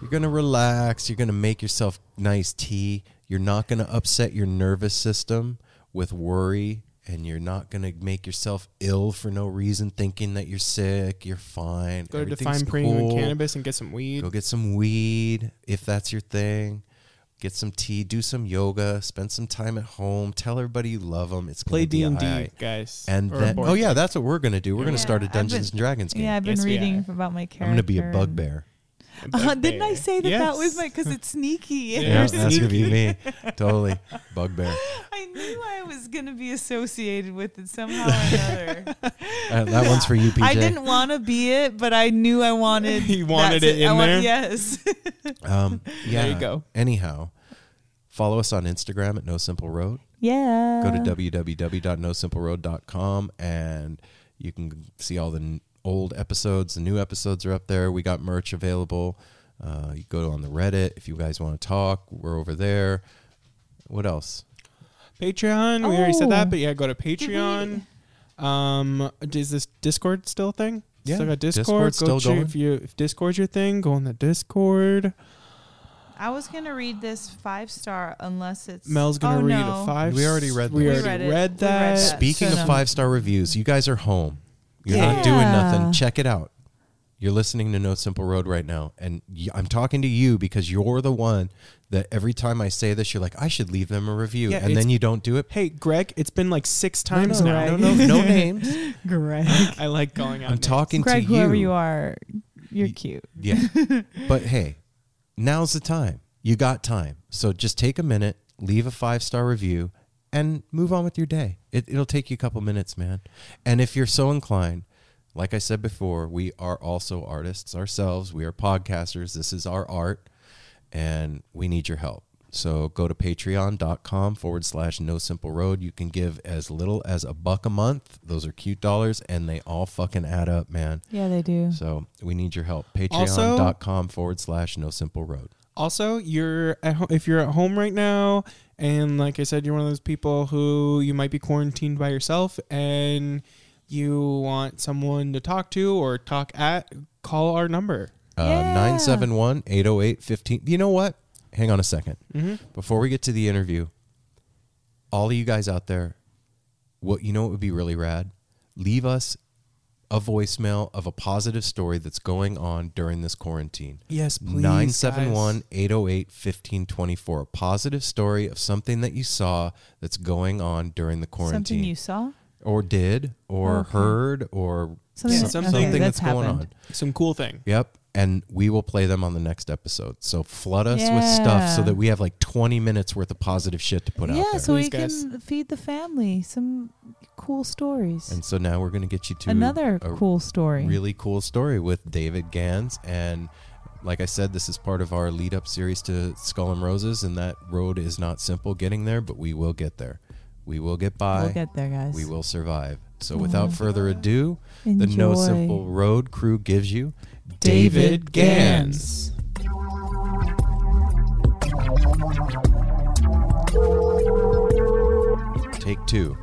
You're going to relax. You're going to make yourself nice tea. You're not going to upset your nervous system with worry. And you're not going to make yourself ill for no reason, thinking that you're sick. You're fine. Go to Everything's Defyne Premium cool. Cannabis and get some weed. Go get some weed if that's your thing. Get some tea. Do some yoga. Spend some time at home. Tell everybody you love them. It's Play D and D, guys. And then, oh yeah, that's what we're gonna do. We're gonna Yeah, start a I've Dungeons been- and Dragons game. Yeah, I've been Yes, reading about my character. I'm gonna be a bugbear. Uh, didn't I say that that was my because it's sneaky? Yeah, Yeah, You're that's gonna be me. Totally, bugbear. I knew I was gonna be associated with it somehow or another. Uh, that one's for you, PJ. I didn't want to be it, but I knew I wanted. he wanted that it in I want- there? Yes. Um, yeah. There you go. Anyhow, follow us on Instagram at No Simple Road. yeah. Go to www.nosimpleroad.com and you can see all the n- old episodes. The new episodes are up there. We got merch available. Uh, you go on the Reddit if you guys want to talk. We're over there. What else? Patreon. We already said Oh. that, but yeah, go to Patreon. Um, is this Discord still a thing? Yeah, still got Discord. Discord's go still check- going. If you if Discord's your thing, go on the Discord. I was gonna read this five star unless it's Mel's gonna oh, read no. a five. We already read We that. We already read it. read read that. that. Speaking so of no. five star reviews, you guys are home. You're not doing nothing. Check it out. You're listening to No Simple Road right now, and y- I'm talking to you because you're the one that every time I say this, you're like, I should leave them a review, Yeah, and then you don't do it. Hey, Greg, it's been like six times no, now. no, no, no, no names. Greg. I like going out. I'm talking Greg, to you. whoever you are, you're cute. Yeah. but hey, now's the time. You got time. So just take a minute, leave a five star review, and move on with your day. It, it'll take you a couple minutes, man. And if you're so inclined, like I said before, we are also artists ourselves. We are podcasters. This is our art, and we need your help. So go to patreon.com forward slash no simple road. You can give as little as a buck a month. Those are cute dollars, and they all fucking add up, man. Yeah, they do. So we need your help. Also- Patreon.com forward slash no simple road. Also, you're at ho- if you're at home right now, and like I said, you're one of those people who you might be quarantined by yourself, and you want someone to talk to or talk at, call our number. Uh, Yeah. 971 808 15. You know what? Hang on a 2nd Mm-hmm. Before we get to the interview, all of you guys out there, what you know it would be really rad? Leave us a voicemail of a positive story that's going on during this quarantine. Yes, please, 971 808 1524. A positive story of something that you saw that's going on during the quarantine. Something you saw? or did or Okay. heard or Something Yeah, that- something okay, that's, going happened. on. Some cool thing. Yep. And we will play them on the next episode. So flood us with stuff so that we have like 20 minutes worth of positive shit to put out Yeah, there. so we guys. can feed the family some cool stories. and so now we're going to get you to Another a cool story. really cool story with David Gans. And like I said, this is part of our lead up series to Skull and Roses. And that road is not simple getting there, but we will get there. We will get by. we'll get there, guys. we will survive. So without further ado, the No Simple Road crew gives you David Gans. Take two.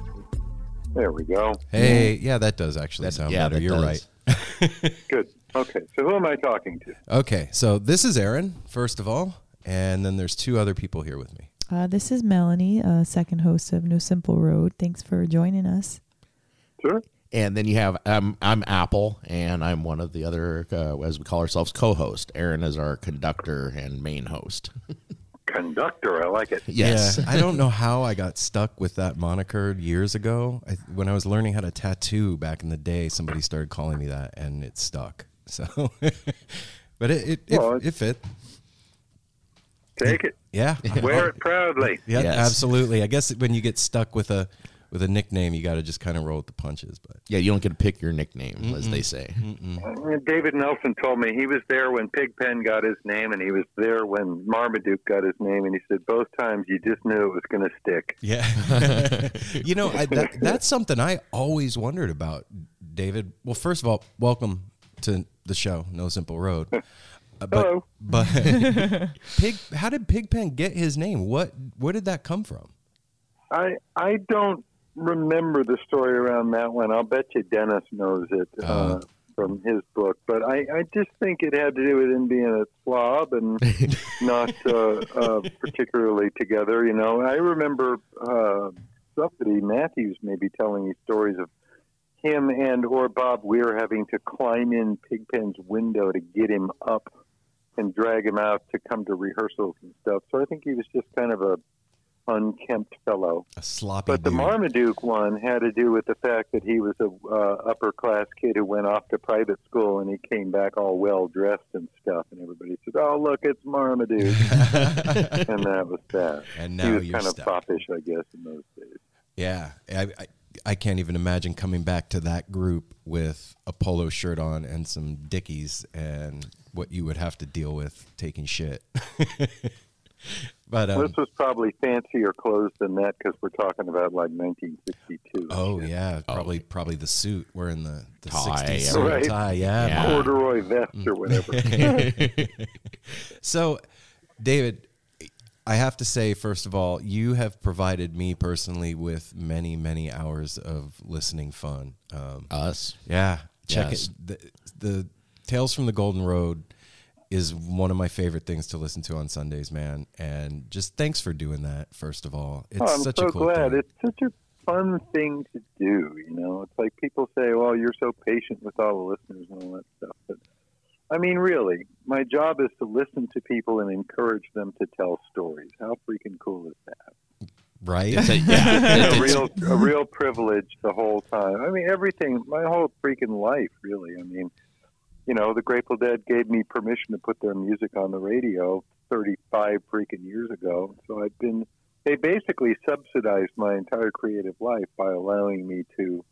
There we go. Hey, yeah, that does actually That- sound yeah, better. You're does. right. Good. Okay. So who am I talking to? Okay, so this is Aaron, first of all, and then there's two other people here with me. Uh, this is Melanie, uh, second host of No Simple Road. Thanks for joining us. Sure. And then you have um, I'm Apple, and I'm one of the other, uh, as we call ourselves, co-host. Aaron is our conductor and main host. Conductor. I like it. Yes. Yeah, I don't know how I got stuck with that moniker years ago. I, when I was learning how to tattoo back in the day, somebody started calling me that, and it stuck. So, but it it, Well, it, it fit. Take it. Yeah, Wear it proudly. yeah, Yes. absolutely. I guess when you get stuck with a with a nickname, you got to just kind of roll with the punches. But Yeah, you don't get to pick your nickname, as they say. Uh, David Nelson told me he was there when Pigpen got his name, and he was there when Marmaduke got his name, and he said both times you just knew it was going to stick. Yeah. you know, I, that, that's something I always wondered about, David. Well, first of all, welcome to the show, No Simple Road. Uh, but, Hello. But Pig, how did Pigpen get his name? What where did that come from? I I don't remember the story around that one. I'll bet you Dennis knows it uh, Uh. from his book, but I, I just think it had to do with him being a slob and not uh, uh, particularly together. You know, I remember uh, somebody Matthews maybe telling me stories of him and or Bob Weir having to climb in Pigpen's window to get him up and drag him out to come to rehearsals and stuff. So I think he was just kind of a unkempt fellow. A sloppy But the dude. Marmaduke one had to do with the fact that he was a uh, upper class kid who went off to private school and he came back all well dressed and stuff, and everybody said, "Oh, look, it's Marmaduke," and that was that. And now he was kind of stuck. foppish, I guess, in those days. Yeah, I, I I can't even imagine coming back to that group with a polo shirt on and some Dickies and what you would have to deal with taking shit. but um, this was probably fancier clothes than that because we're talking about like 1962. Oh yeah, probably probably the suit wearing the the Tie, 60s yeah. Right. tie. Yeah. Yeah. corduroy vest or whatever. So, David, I have to say first of all, you have provided me personally with many many hours of listening fun. Um, Us. yeah, check Yes. it. The, the Tales from the Golden Road is one of my favorite things to listen to on Sundays, man. And just thanks for doing that. First of all, it's Oh, I'm such so a cool glad. thing. It's such a fun thing to do. You know, it's like people say, "Well, you're so patient with all the listeners and all that stuff," but I mean, really, my job is to listen to people and encourage them to tell stories. How freaking cool is that? Right? It's a, yeah, a real, a real privilege the whole time. I mean, everything, my whole freaking life, really. I mean, you know, the Grateful Dead gave me permission to put their music on the radio 35 freaking years ago. So I've been, they basically subsidized my entire creative life by allowing me to,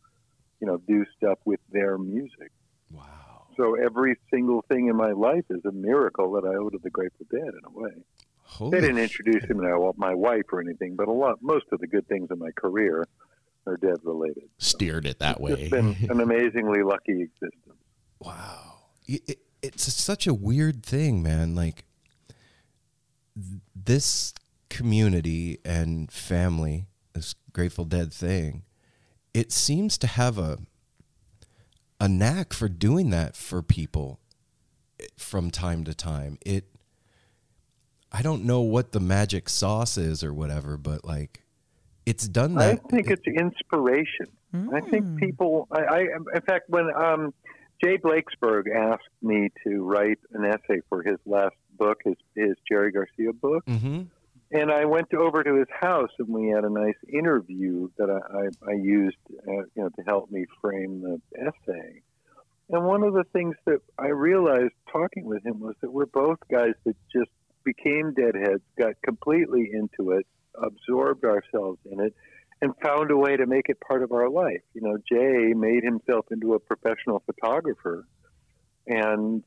you know, do stuff with their music. wow. So every single thing in my life is a miracle that I owe to the Grateful Dead in a way. Holy They didn't introduce him to my wife or anything, but a lot, most of the good things in my career are dead related. steered it that way. It's been an amazingly lucky existence. Wow. It, it, it's such a weird thing, man. Like th- this community and family, this Grateful Dead thing, it seems to have a a knack for doing that for people eh, from time to time. It I don't know what the magic sauce is or whatever, but like it's done that. I that. think it's inspiration. I think people. I, I in fact, when um, Jay Blakesberg asked me to write an essay for his last book, his his Jerry Garcia book, hmm and I went over to his house and we had a nice interview that I, I, I used, uh, you know, to help me frame the essay. And one of the things that I realized talking with him was that we're both guys that just became deadheads, got completely into it, absorbed ourselves in it, and found a way to make it part of our life. You know, Jay made himself into a professional photographer, and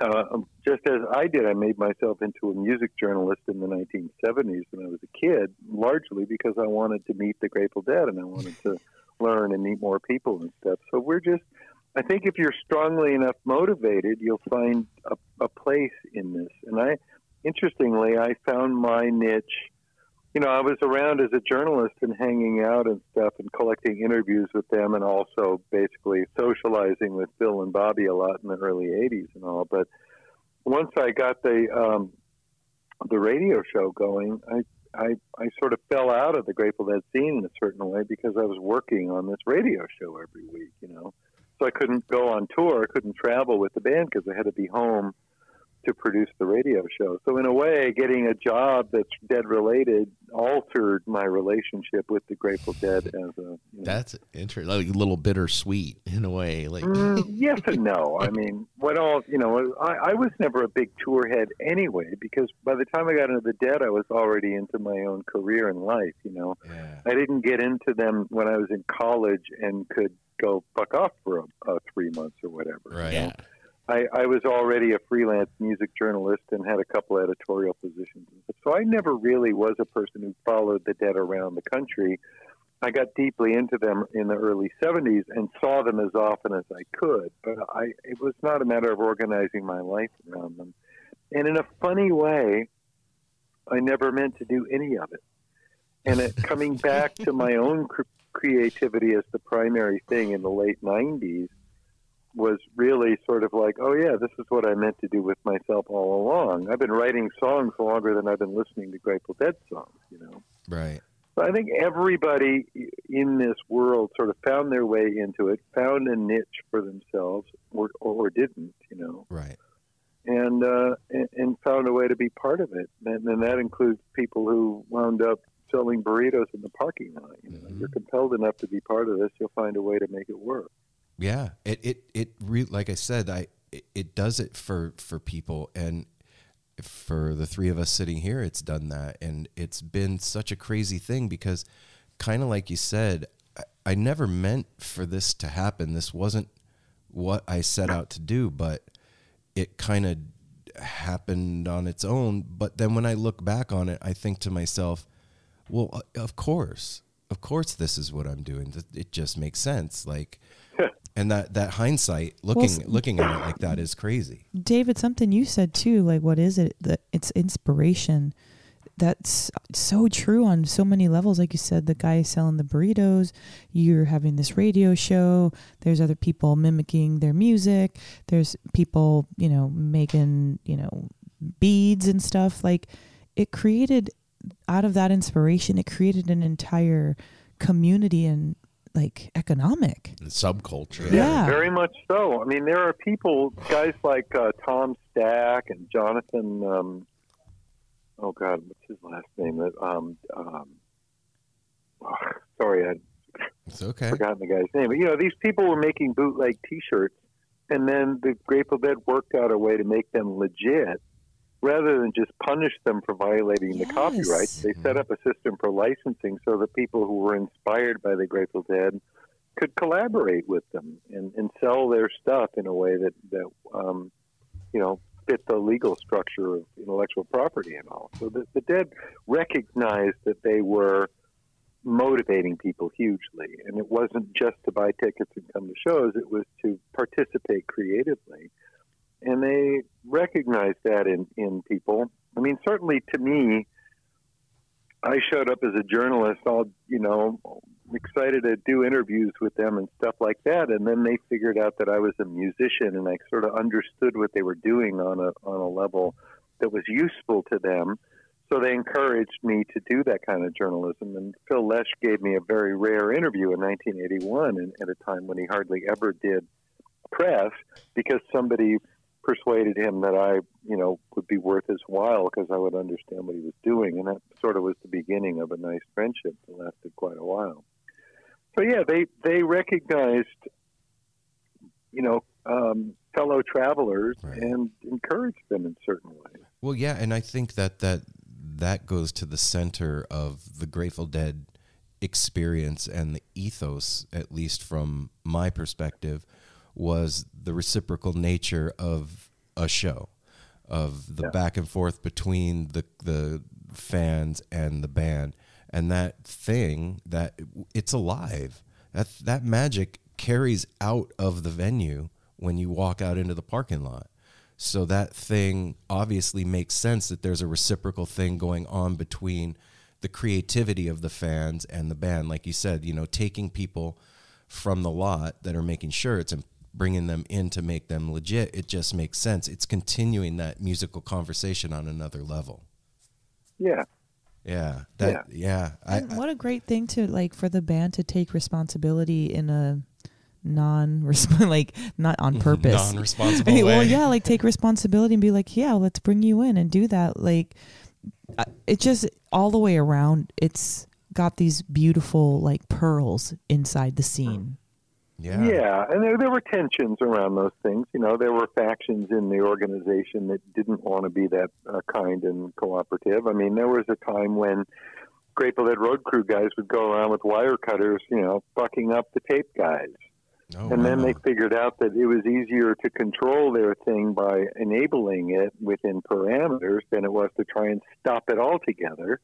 uh, just as I did, I made myself into a music journalist in the 1970s when I was a kid, largely because I wanted to meet the Grateful Dead and I wanted to learn and meet more people and stuff. So we're just, I think if you're strongly enough motivated, you'll find a, a place in this. And I, interestingly, I found my niche. You know, I was around as a journalist and hanging out and stuff and collecting interviews with them and also basically socializing with Bill and Bobby a lot in the early 80s and all. But once I got the um, the radio show going, I, I I sort of fell out of the Grateful Dead scene in a certain way because I was working on this radio show every week, you know. So I couldn't go on tour, I couldn't travel with the band because I had to be home to produce the radio show. So in a way, getting a job that's dead related altered my relationship with the Grateful Dead as a you know, That's interesting. Like a little bittersweet in a way. Like Mm, yes and no. I mean, what all you know? I, I was never a big tour head anyway, because by the time I got into the Dead, I was already into my own career and life. You know, Yeah. I didn't get into them when I was in college and could go fuck off for a, a three months or whatever. you Right. know? yeah. I, I was already a freelance music journalist and had a couple editorial positions. So I never really was a person who followed the dead around the country. I got deeply into them in the early 70s and saw them as often as I could, but I it was not a matter of organizing my life around them. And in a funny way, I never meant to do any of it. And it, coming back to my own cr- creativity as the primary thing in the late 90s, was really sort of like, oh yeah, this is what I meant to do with myself all along. I've been writing songs longer than I've been listening to Grateful Dead songs, you know. Right. So I think everybody in this world sort of found their way into it, found a niche for themselves, or or didn't, you know, Right. and uh, and, and found a way to be part of it. And, and that includes people who wound up selling burritos in the parking lot. You know, Mhm. you're compelled enough to be part of this, you'll find a way to make it work. Yeah, it it it re- like I said, I it, does it for for people, and for the three of us sitting here, it's done that, and it's been such a crazy thing because, kind of like you said, I, I never meant for this to happen. This wasn't what I set out to do, but it kind of happened on its own. But then when I look back on it, I think to myself, well, of course, of course, this is what I'm doing. It just makes sense. Like, and that that hindsight, looking s- looking at it like that, is crazy. David, something you said too, like what is it? That it's inspiration. That's so true on so many levels. Like you said, the guy selling the burritos, you're having this radio show, there's other people mimicking their music, there's people, you know, making, you know, beads and stuff. Like it created out of that inspiration, it created an entire community and like economic. Subculture. Yeah. Very much so. I mean, there are people, guys like uh, Tom Stack and Jonathan. Um, oh God, what's his last name? Um, um, oh, sorry, I'd It's okay. forgotten the guy's name. But you know, these people were making bootleg T-shirts, and then the Grateful Dead worked out a way to make them legit, rather than just punish them for violating the Yes. copyrights. They set up a system for licensing so that people who were inspired by the Grateful Dead could collaborate with them and, and sell their stuff in a way that that um, you know fit the legal structure of intellectual property and all. So the, the Dead recognized that they were motivating people hugely, and it wasn't just to buy tickets and come to shows; it was to participate creatively. And they recognized that in in people. I mean, certainly to me, I showed up as a journalist, all you know, excited to do interviews with them and stuff like that. And then they figured out that I was a musician, and I sort of understood what they were doing on a on a level that was useful to them. So they encouraged me to do that kind of journalism. And Phil Lesh gave me a very rare interview in 1981, and at a time when he hardly ever did press, because somebody persuaded him that I, you know, would be worth his while because I would understand what he was doing, and that sort of was the beginning of a nice friendship that lasted quite a while. So yeah, they they recognized, you know, um, fellow travelers Right. and encouraged them in certain ways. Well, yeah, and I think that that that goes to the center of the Grateful Dead experience and the ethos, at least from my perspective, was the reciprocal nature of a show, of the Yeah. back and forth between the the fans and the band, and that thing that it's alive. That that magic carries out of the venue when you walk out into the parking lot. So that thing obviously makes sense that there's a reciprocal thing going on between the creativity of the fans and the band. Like you said, you know, taking people from the lot that are making shirts and bringing them in to make them legit. It just makes sense. It's continuing that musical conversation on another level. Yeah, Yeah. That, yeah. I, what a great thing to like for the band to take responsibility in a non like not on purpose. non-responsible Hey, well, way. yeah, like take responsibility and be like, yeah, let's bring you in and do that. Like, it just all the way around. It's got these beautiful like pearls inside the scene. Yeah. Yeah, and there, there were tensions around those things. You know, there were factions in the organization that didn't want to be that uh, kind and cooperative. I mean, there was a time when Grateful Dead road crew guys would go around with wire cutters, you know, fucking up the tape guys. Oh, and then wow. they figured out that it was easier to control their thing by enabling it within parameters than it was to try and stop it altogether.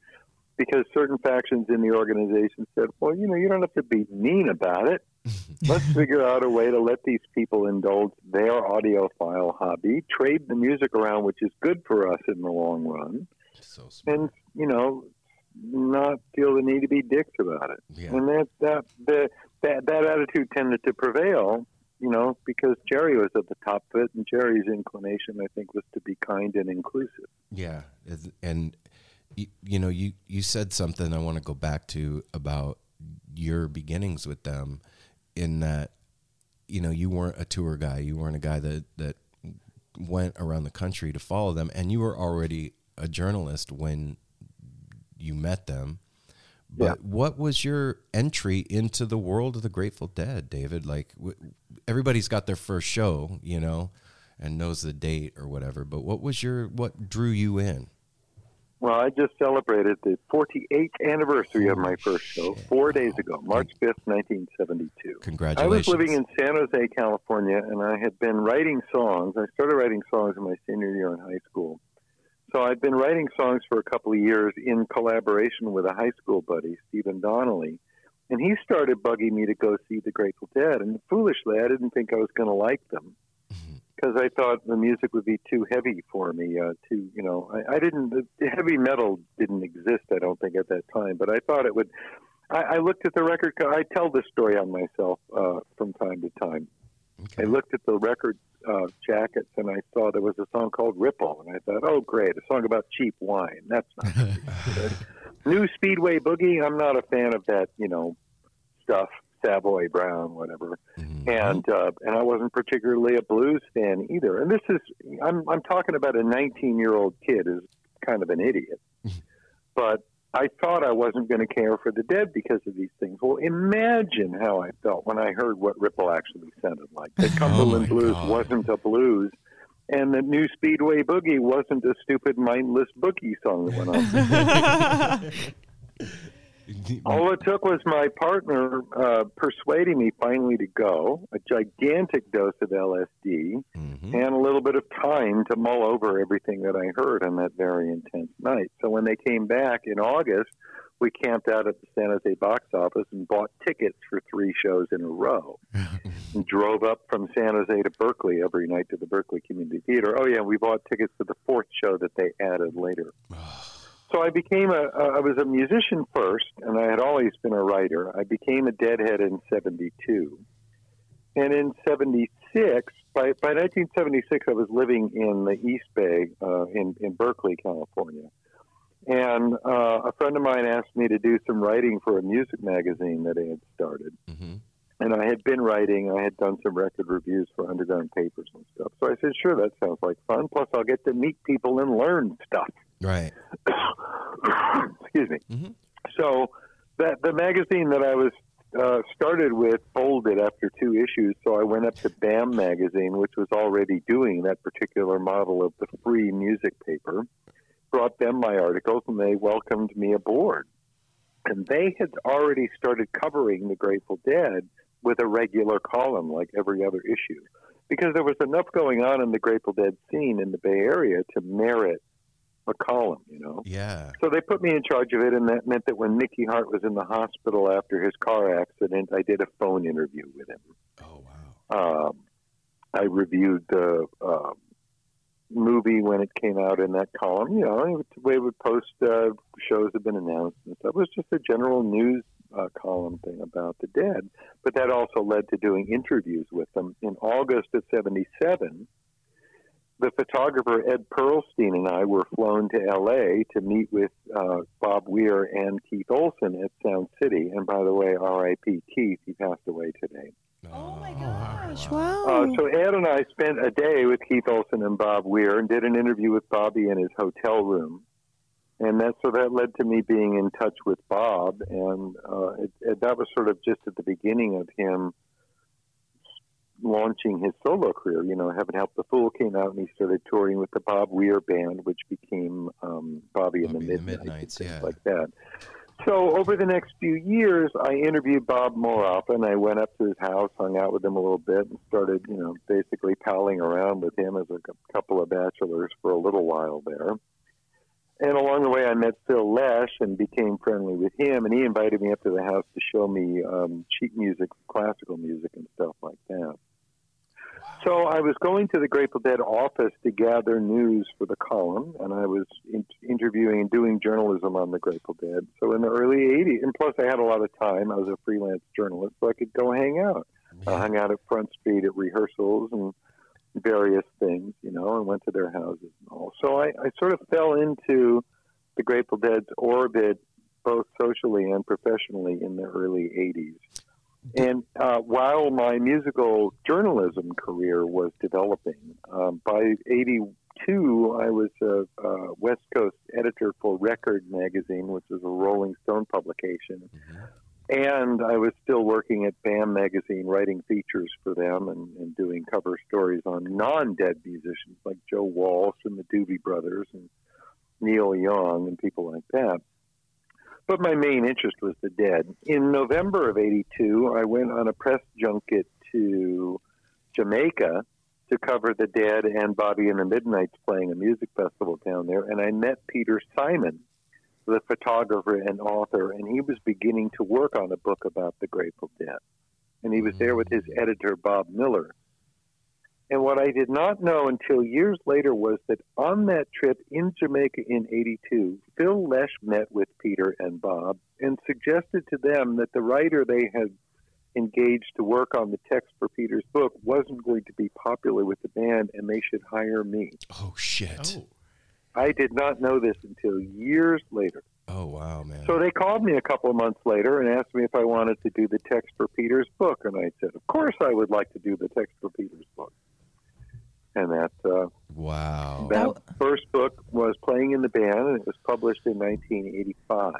Because certain factions in the organization said, well, you know, you don't have to be mean about it. Let's figure out a way to let these people indulge their audiophile hobby, trade the music around, which is good for us in the long run, so and, you know, not feel the need to be dicks about it. Yeah. And that that the, that that attitude tended to prevail, you know, because Jerry was at the top of it, and Jerry's inclination, I think, was to be kind and inclusive. Yeah, and you, you know, you you said something I want to go back to about your beginnings with them, in that you know you weren't a tour guy, you weren't a guy that that went around the country to follow them, and you were already a journalist when you met them. But Yeah. what was your entry into the world of the Grateful Dead, David? Like w- everybody's got their first show, you know, and knows the date or whatever. But what was your what drew you in? Well, I just celebrated the 48th anniversary of my first show four days ago, March 5th, 1972. Congratulations. I was living in San Jose, California, and I had been writing songs. I started writing songs in my senior year in high school. So I'd been writing songs for a couple of years in collaboration with a high school buddy, Stephen Donnelly. And he started bugging me to go see the Grateful Dead. And foolishly, I didn't think I was going to like them because I thought the music would be too heavy for me. Uh, too, you know, I, I didn't. The heavy metal didn't exist, I don't think, at that time. But I thought it would. I, I looked at the record. I tell this story on myself uh, from time to time. I looked at the record uh, jackets and I saw there was a song called Ripple, and I thought, oh, great, a song about cheap wine. That's not good. New Speedway Boogie. I'm not a fan of that, you know, stuff. Savoy Brown, whatever. Mhm. And uh, and I wasn't particularly a blues fan either. And this is I'm I'm talking about a 19 year old kid who's kind of an idiot, but I thought I wasn't going to care for the Dead because of these things. Well, imagine how I felt when I heard what Ripple actually sounded like. The Cumberland Oh Blues God. wasn't a blues. And the new Speedway Boogie wasn't a stupid, mindless boogie song that went on. All it took was my partner uh, persuading me finally to go, a gigantic dose of LSD, Mhm. and a little bit of time to mull over everything that I heard on that very intense night. So when they came back in August, we camped out at the San Jose box office and bought tickets for three shows in a row. and drove up from San Jose to Berkeley every night to the Berkeley Community Theater. Oh yeah, we bought tickets for the fourth show that they added later. So I became a, a I was a musician first, and I had always been a writer. I became a deadhead in '72, and in '76, by by 1976, I was living in the East Bay uh, in in Berkeley, California. And uh, a friend of mine asked me to do some writing for a music magazine that I had started Mhm. and I had been writing. I had done some record reviews for Underground Papers and stuff. So I said, "Sure, that sounds like fun. Plus, I'll get to meet people and learn stuff." Right. Excuse me. Mhm. So that the magazine that I was uh, started with folded after two issues. So I went up to BAM magazine, which was already doing that particular model of the free music paper. Brought them my articles, and they welcomed me aboard. And they had already started covering the Grateful Dead with a regular column, like every other issue, because there was enough going on in the Grateful Dead scene in the Bay Area to merit a column. You know. Yeah. So they put me in charge of it, and that meant that when Mickey Hart was in the hospital after his car accident, I did a phone interview with him. Oh wow. Um, I reviewed the uh, movie when it came out in that column. You know, it would- we would post uh, shows have been announced and stuff. It was just a general news uh, column thing about the dead. But that also led to doing interviews with them. In August of '77, the photographer Ed Perlstein and I were flown to L.A. to meet with uh, Bob Weir and Keith Olson at Sound City. And by the way, R.I.P. Keith, he passed away today. Oh my gosh! wow. Wow. Uh, so Ed and I spent a day with Keith Olson and Bob Weir and did an interview with Bobby in his hotel room. And that so that led to me being in touch with Bob, and uh, it, it, that was sort of just at the beginning of him launching his solo career. You know, Heaven Help the Fool came out, and he started touring with the Bob Weir band, which became um, Bobby, and the Bobby and the Midnights, Midnights, yeah. like that. So over the next few years, I interviewed Bob more often. I went up to his house, hung out with him a little bit, and started, you know, basically palling around with him as a couple of bachelors for a little while there. And along the way, I met Phil Lesh and became friendly with him, and he invited me up to the house to show me um, sheet music, classical music, and stuff like that. So I was going to the Grateful Dead office to gather news for the column, and I was in- interviewing and doing journalism on the Grateful Dead. So in the early 80s, and plus I had a lot of time. I was a freelance journalist, so I could go hang out. I hung out at Front Street at rehearsals and various things, you know, and went to their houses and all. So I, I sort of fell into the Grateful Dead's orbit, both socially and professionally, in the early 80s. And uh, while my musical journalism career was developing, um, by 82, I was a, a West Coast editor for Record magazine, which is a Rolling Stone publication. And I was still working at BAM magazine, writing features for them and, and doing cover stories on non dead musicians like Joe Walsh and the Doobie Brothers and Neil Young and people like that. But my main interest was the dead. In November of 82, I went on a press junket to Jamaica to cover the dead and Bobby and the Midnights playing a music festival down there. And I met Peter Simon, the photographer and author, and he was beginning to work on a book about the Grateful Dead. And he was there with his editor, Bob Miller. And what I did not know until years later was that on that trip in Jamaica in 82, Phil Lesh met with Peter and Bob and suggested to them that the writer they had engaged to work on the text for Peter's book wasn't going to be popular with the band and they should hire me. Oh shit. Oh. I did not know this until years later. Oh wow, man. So they called me a couple of months later and asked me if I wanted to do the text for Peter's book, and I said, "Of course, I would like to do the text for Peter's book." And that uh, Wow. that first book was playing in the band, and it was published in 1985.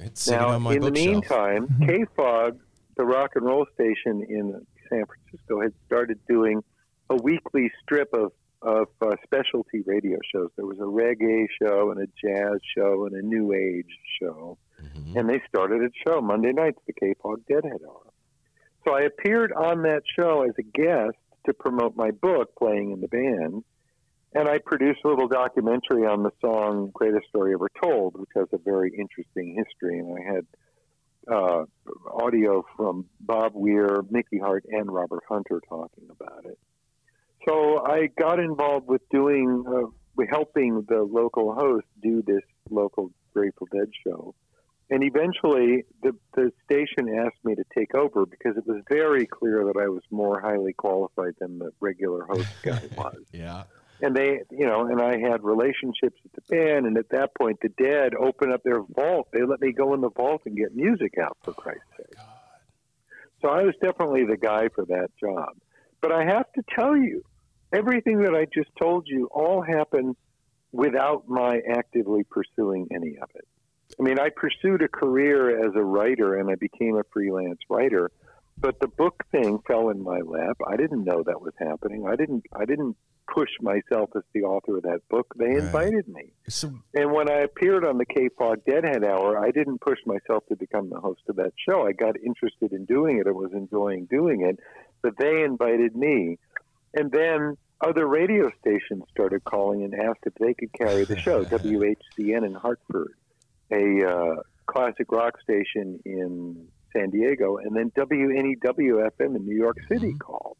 It's sitting Now, on my in the meantime, K Fog, the rock and roll station in San Francisco, had started doing a weekly strip of of uh, specialty radio shows. There was a reggae show and a jazz show and a new age show, Mhm. and they started a show Monday nights, the KFOG Deadhead Hour. So I appeared on that show as a guest to promote my book, playing in the band. And I produced a little documentary on the song Greatest Story Ever Told, which has a very interesting history. And I had uh, audio from Bob Weir, Mickey Hart, and Robert Hunter talking about it. So I got involved with doing, uh, helping the local host do this local Grateful Dead show. And eventually, the, the station asked me to take over because it was very clear that I was more highly qualified than the regular host guy was. Yeah. and they you know and i had relationships at the band. And at that point the dead opened up their vault. They let me go in the vault and get music out for christ's sake. So i was definitely the guy for that job. But i have to tell you everything that i just told you all happened without my actively pursuing any of it i mean i pursued a career as a writer and i became a freelance writer but the book thing fell in my lap i didn't know that was happening i didn't i didn't push myself as the author of that book. They Right. invited me. So And when I appeared on the KFOG Deadhead Hour, I didn't push myself to become the host of that show. I got interested in doing it. I was enjoying doing it. But they invited me. And then other radio stations started calling and asked if they could carry the show. WHCN in Hartford, a uh, classic rock station in San Diego, and then WNEW FM in New York City called.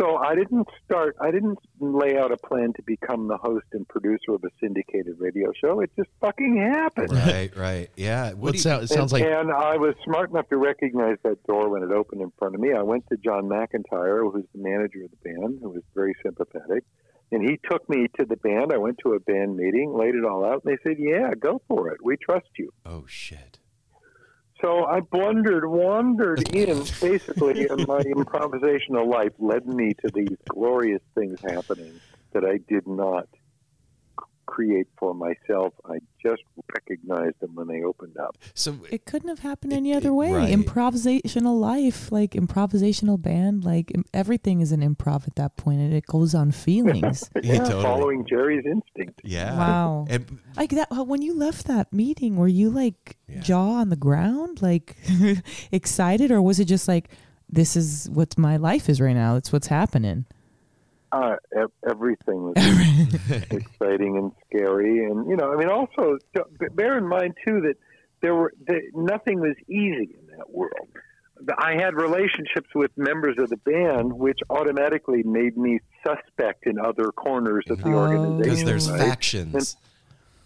So I didn't start. I didn't lay out a plan to become the host and producer of a syndicated radio show. It just fucking happened. right, right. Yeah. What it, do you- sound, it sounds and, like and I was smart enough to recognize that door when it opened in front of me. I went to Jon McIntire, who's the manager of the band, who was very sympathetic, and he took me to the band. I went to a band meeting, laid it all out, and they said, "Yeah, go for it. We trust you." oh shit. So I blundered, wandered in. Basically, and my improvisational life led me to these glorious things happening that I did not create for myself. I just recognized them when they opened up. So It couldn't have happened It- any it- other way. right. Improvisational life, like improvisational band, like everything is an improv at that point, and it goes on feelings. Yeah, Yeah, totally. following Jerry's instinct. yeah. Wow. And like that uh, when you left that meeting, were you like Yeah. jaw on the ground, like excited, or was it just like this is what my life is right now? It's what's happening. Uh, everything was exciting and scary, and you know, I mean, also bear in mind too that there were that nothing was easy in that world. I had relationships with members of the band, which automatically made me suspect in other corners of the Oh. organization. because there's right? factions.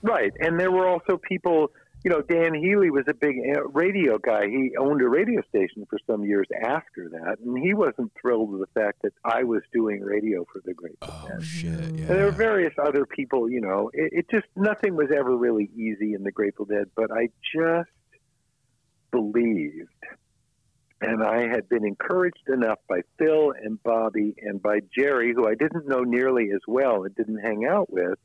Right, and there were also people. You know, Dan Healy was a big uh, radio guy. He owned a radio station for some years after that, and he wasn't thrilled with the fact that I was doing radio for the Grateful Oh Dead. shit. Yeah. And there were various other people, you know. It, it just nothing was ever really easy in the Grateful Dead, but I just believed, and I had been encouraged enough by Phil and Bobby and by Jerry, who I didn't know nearly as well and didn't hang out with.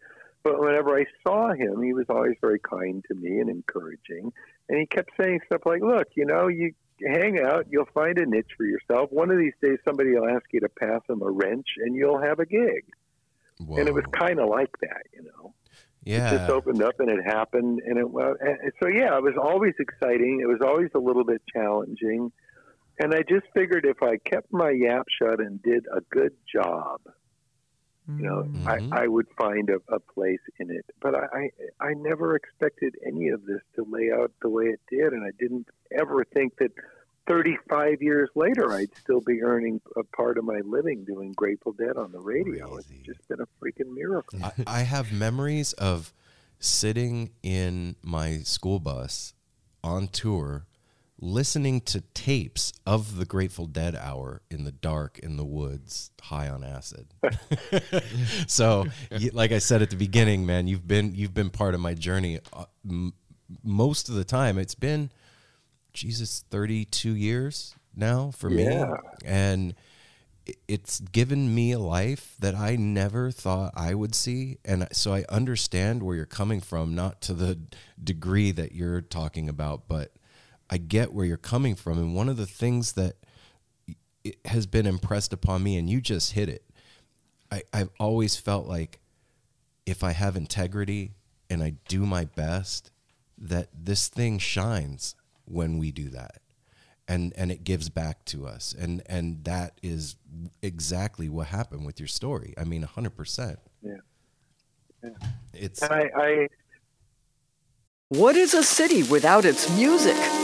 But whenever I saw him, he was always very kind to me and encouraging. And he kept saying stuff like, "Look, you know, you hang out, you'll find a niche for yourself. One of these days, somebody will ask you to pass them a wrench, and you'll have a gig." and it was kind of like that, you know. Yeah. It just opened up and it happened, and it was and so yeah, it was always exciting. It was always a little bit challenging, and I just figured if I kept my yap shut and did a good job, you know, Mhm. I, I would find a, a place in it. But I, I I never expected any of this to lay out the way it did, and I didn't ever think that. 35 years later, I'd still be earning a part of my living doing Grateful Dead on the radio. Crazy. It's just been a freaking miracle. I, I have memories of sitting in my school bus on tour, listening to tapes of the Grateful Dead hour in the dark in the woods, high on acid. so, like I said at the beginning, man, you've been you've been part of my journey uh, m- most of the time. It's been Jesus 32 years now for me. Yeah. And it's given me a life that I never thought I would see. And so I understand where you're coming from, not to the degree that you're talking about, but I get where you're coming from. And one of the things that it has been impressed upon me, and you just hit it. I, I've always felt like if I have integrity and I do my best, that this thing shines when we do that. And and it gives back to us. And and that is exactly what happened with your story. I mean hundred percent. Yeah. Yeah. It's And I, I What is a city without its music?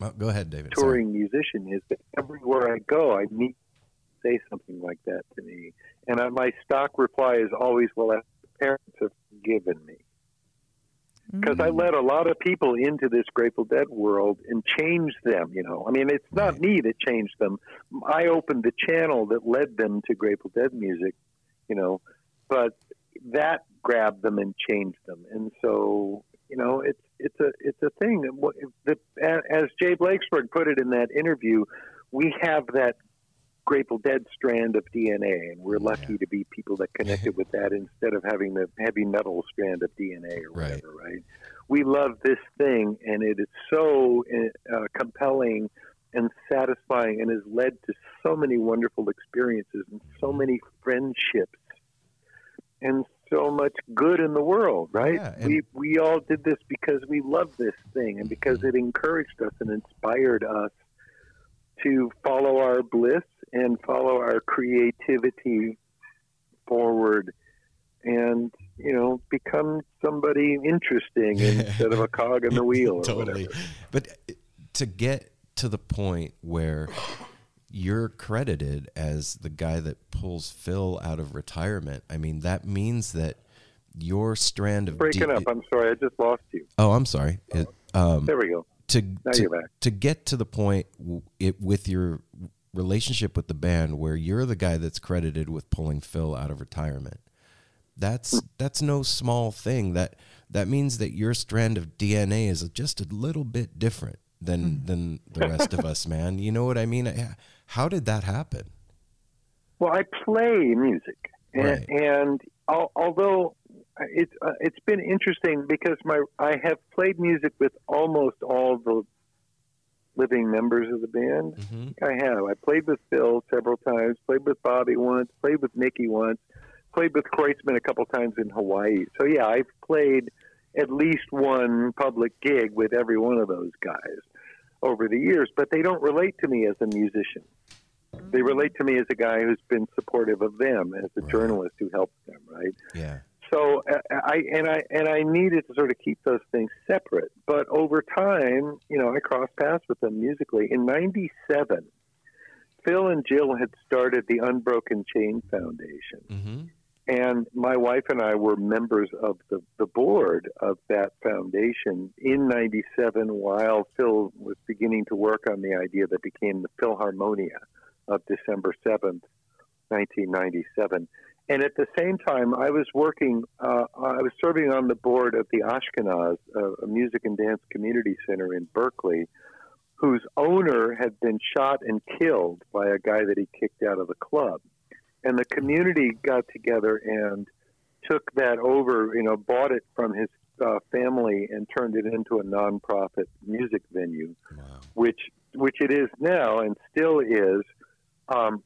Oh, go ahead, David. Sorry. touring musician is that everywhere I go, I meet say something like that to me, and I, my stock reply is always, "Well, the parents have forgiven me." Because I mm. let a lot of people into this Grateful Dead world and changed them. You know, I mean, it's not me that changed them. I opened the channel that led them to Grateful Dead music. You know, but that grabbed them and changed them, and so you know, it's it's a it's a thing. As Jay Blakesberg put it in that interview, we have that Grateful Dead strand of DNA, and we're lucky to be people that connected with that instead of having the heavy metal strand of DNA or Right. whatever. Right? We love this thing, and it is so uh, compelling and satisfying, and has led to so many wonderful experiences and so many friendships and so much good in the world, right? Yeah, we we all did this because we love this thing and because mm-hmm. it encouraged us and inspired us to follow our bliss and follow our creativity forward and you know become somebody interesting instead of a cog in the wheel or totally. whatever. But to get to the point where you're credited as the guy that pulls Phil out of retirement, I mean, that means that your strand of Breaking D- up. I'm sorry, I just lost you. Oh, I'm sorry. It, um, There we go. to Now to, you're back. to get to the point w- it with your relationship with the band where you're the guy that's credited with pulling Phil out of retirement. That's that's no small thing. That that means that your strand of DNA is just a little bit different than than the rest of us, man. You know what I mean? I- How did that happen? Well, I play music, and, Right. and al- although it's uh, it's been interesting because my I have played music with almost all the living members of the band. Mhm. I have. I played with Phil several times. Played with Bobby once. Played with Mickey once. Played with Kreutzmann a couple times in Hawaii. So yeah, I've played at least one public gig with every one of those guys over the years. But they don't relate to me as a musician. They relate to me as a guy who's been supportive of them, as a journalist who helps them, right? Yeah. So uh, I and I and I needed to sort of keep those things separate. But over time, you know, I crossed paths with them musically. In '97, Phil and Jill had started the Unbroken Chain Foundation, Mm-hmm. And my wife and I were members of the, the board of that foundation in '97 while Phil was beginning to work on the idea that became the Philharmonia of December 7th, 1997. And at the same time, I was working, uh, I was serving on the board of the Ashkenaz, a music and dance community center in Berkeley, whose owner had been shot and killed by a guy that he kicked out of the club. And the community got together and took that over, you know, bought it from his uh, family and turned it into a nonprofit music venue, Wow. which which it is now and still is. Um,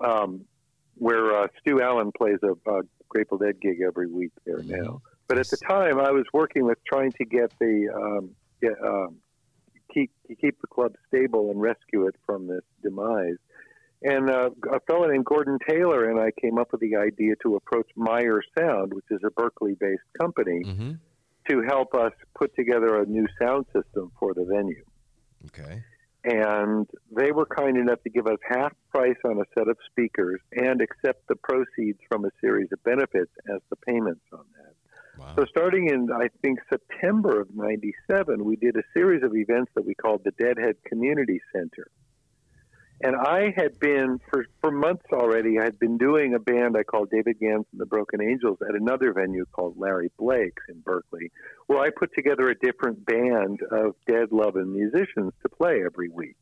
um, where uh, Stu Allen plays a, a Grateful Dead gig every week there now. But at the time, I was working with trying to get the um, get, um, keep keep the club stable and rescue it from this demise. And uh, a fellow named Gordon Taylor and I came up with the idea to approach Meyer Sound, which is a Berkeley-based company, Mm-hmm. to help us put together a new sound system for the venue. Okay. And they were kind enough to give us half price on a set of speakers and accept the proceeds from a series of benefits as the payments on that. So starting in I think September of '97, we did a series of events that we called the Deadhead Community Center. And I had been for for months already. I had been doing a band I called David Gans and the Broken Angels at another venue called Larry Blake's in Berkeley, where I put together a different band of dead love and musicians to play every week.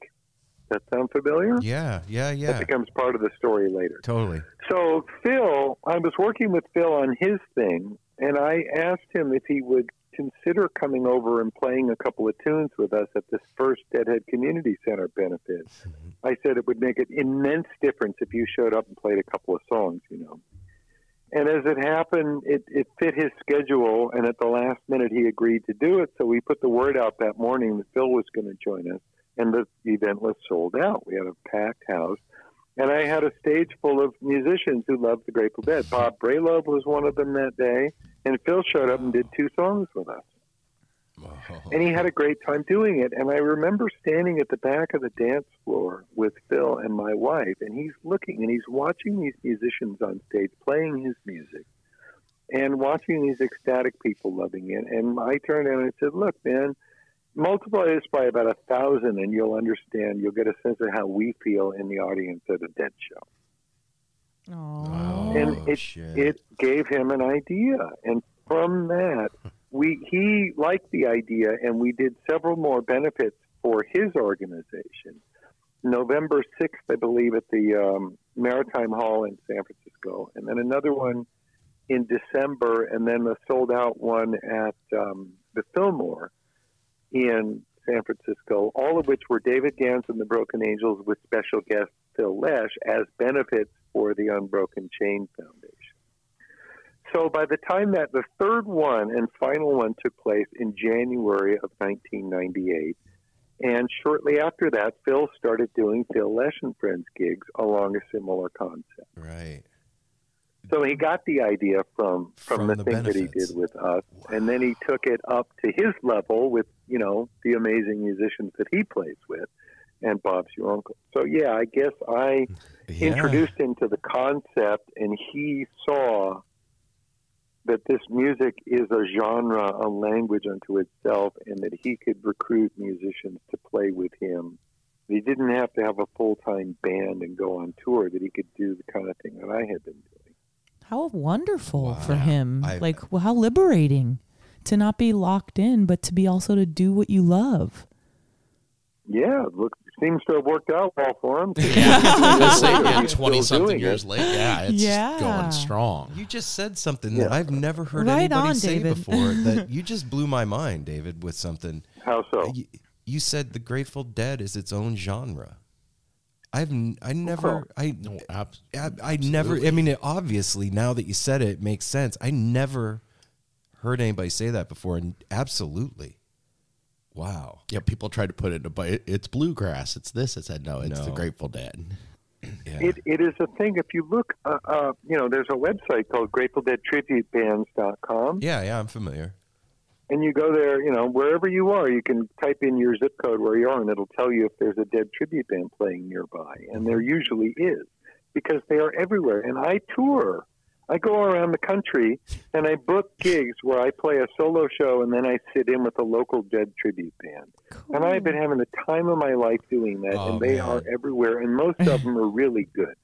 That sound familiar? Yeah, yeah, yeah. That becomes part of the story later. Totally. So Phil, I was working with Phil on his thing, and I asked him if he would consider coming over and playing a couple of tunes with us at this first Deadhead Community Center benefit. Mm-hmm. I said it would make an immense difference if you showed up and played a couple of songs, you know. And as it happened, it, it fit his schedule, and at the last minute he agreed to do it. So we put the word out that morning that Phil was going to join us, and the event was sold out. We had a packed house. And I had a stage full of musicians who loved the Grateful Dead. Bob Bralove was one of them that day, and Phil showed up and did two songs with us. And he had a great time doing it. And I remember standing at the back of the dance floor with Phil and my wife, and he's looking and he's watching these musicians on stage playing his music and watching these ecstatic people loving it. And I turned around and I said, Look, man, multiply this by about a thousand and you'll understand, you'll get a sense of how we feel in the audience at a dead show. And it it gave him an idea, and from that, we he liked the idea, and we did several more benefits for his organization. November sixth, I believe, at the um, Maritime Hall in San Francisco, and then another one in December, and then a sold out one at um, the Fillmore in San Francisco, all of which were David Gans and the Broken Angels with special guest Phil Lesh as benefits for the Unbroken Chain Foundation. So by the time that the third one and final one took place in January of 1998, and shortly after that, Phil started doing Phil Lesh and Friends gigs along a similar concept. Right. So he got the idea from from, From the, the thing that he did with us, and then he took it up to his level with you know the amazing musicians that he plays with, and Bob's your uncle. So yeah, I guess I Yeah. introduced him to the concept, and he saw that this music is a genre, a language unto itself, and that he could recruit musicians to play with him. He didn't have to have a full time band and go on tour; that he could do the kind of thing that I had been doing. How wonderful for him. I- like, well, how liberating to not be locked in, but to be also to do what you love. Yeah, look, seems to have worked out well for him. Yeah, I was gonna say, yeah, He's still twenty something years it. later. Yeah, it's Yeah. going strong. You just said something that I've never heard Right anybody on, say David. before. that you just blew my mind, David, with something. How so? You, you said the Grateful Dead is its own genre. I've n- I never I No, ab- I, I never I mean it, obviously now that you said it, it makes sense. I never heard anybody say that before and absolutely. Wow. yeah, people try to put it, in a- but it's bluegrass. It's this. It's that. No, it's the Grateful Dead. Yeah. It, it is a thing. If you look, uh, uh, you know, there's a website called GratefulDeadTributeBands.com, yeah, yeah, I'm familiar. And you go there. You know, wherever you are, you can type in your zip code where you are, and it'll tell you if there's a Dead tribute band playing nearby. And there mm-hmm. usually is, because they are everywhere. And I tour. I go around the country and I book gigs where I play a solo show and then I sit in with a local Dead tribute band. And I've been having the time of my life doing that, Oh, and they man. are everywhere, and most of them are really good.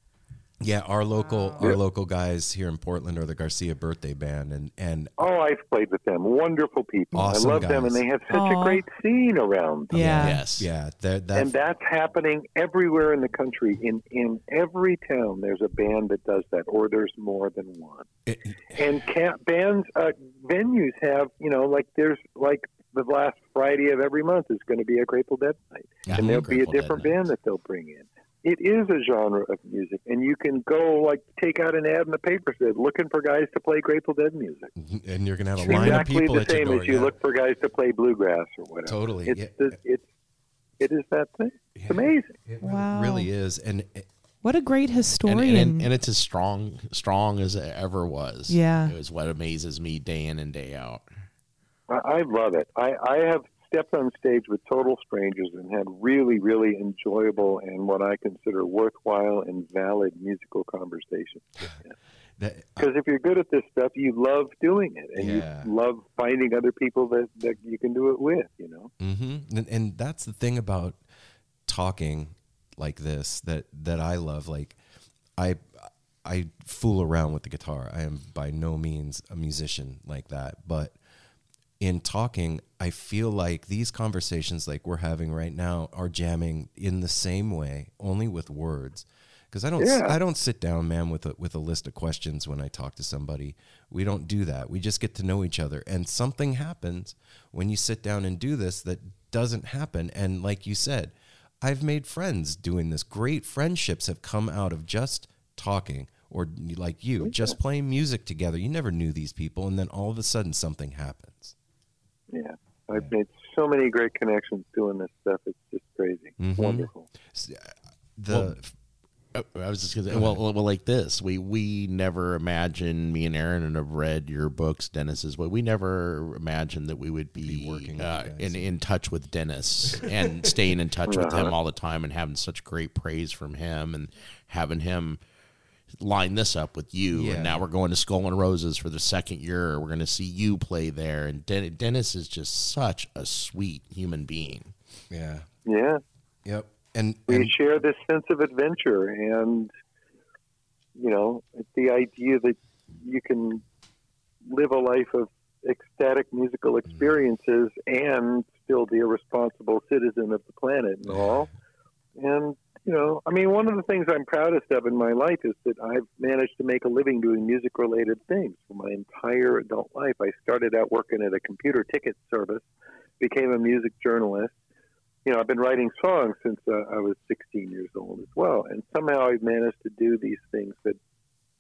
Yeah, our local Yeah. our local guys here in Portland are the Garcia birthday band and and Oh, I've played with them. Wonderful people. Awesome I love them, and they have such Aw. a great scene around them. Yeah. Yes. yeah, that that And that's happening everywhere in the country. In in every town, there's a band that does that, or there's more than one. it- And ca bands, uh, venues have, you know, like there's like the last Friday of every month is going to be a Grateful Dead night, Yeah, and there'll be a different band that they'll bring in. It is a genre of music, and you can go like take out an ad in the paper said looking for guys to play Grateful Dead music. Mm-hmm. and you're gonna have a line of exactly people the at your same door. as you yeah. look for guys to play bluegrass or whatever. Totally, It's yeah. the, it's it is that thing. It's amazing. It Wow. really is, and it- What a great And, historian. and, and it's as strong, strong as it ever was. Yeah. it was what amazes me day in and day out. I, I love it. I, I have stepped on stage with total strangers and had really, really enjoyable and what I consider worthwhile and valid musical conversations. Because if you're good at this stuff, you love doing it, and Yeah. you love finding other people that, that you can do it with. You know. Mm-hmm. And, and that's the thing about talking like this that that I love. Like I I fool around with the guitar. I am by no means a musician like that, but in talking, I feel like these conversations like we're having right now are jamming in the same way, only with words. Because I don't, Yeah. I don't sit down, man, with a with a list of questions when I talk to somebody. We don't do that. We just get to know each other, and something happens when you sit down and do this that doesn't happen. And like you said, I've made friends doing this. Great friendships have come out of just talking, or like you, just playing music together. You never knew these people, and then all of a sudden something happens. Yeah, I've made so many great connections doing this stuff. It's just crazy. It's Mhm. wonderful. S- The Uh, I was just gonna say, well, well, like this, we we never imagined me and Aaron and have read your books, Dennis's. But we never imagined that we would be, Be working with uh, in in touch with Dennis and staying in touch with him Uh-huh. all the time and having such great praise from him and having him line this up with you. Yeah. And now we're going to Skull and Roses for the second year. We're going to see you play there. And Den- Dennis is just such a sweet human being. yeah, Yeah, yep, and, we and share this sense of adventure, and you know, the idea that you can live a life of ecstatic musical mm. experiences and still be a responsible citizen of the planet and all. And you know, I mean, one of the things I'm proudest of in my life is that I've managed to make a living doing music-related things for my entire adult life. I started out working at a computer ticket service, became a music journalist. You know, I've been writing songs since uh, I was 16 years old as well, and somehow I've managed to do these things that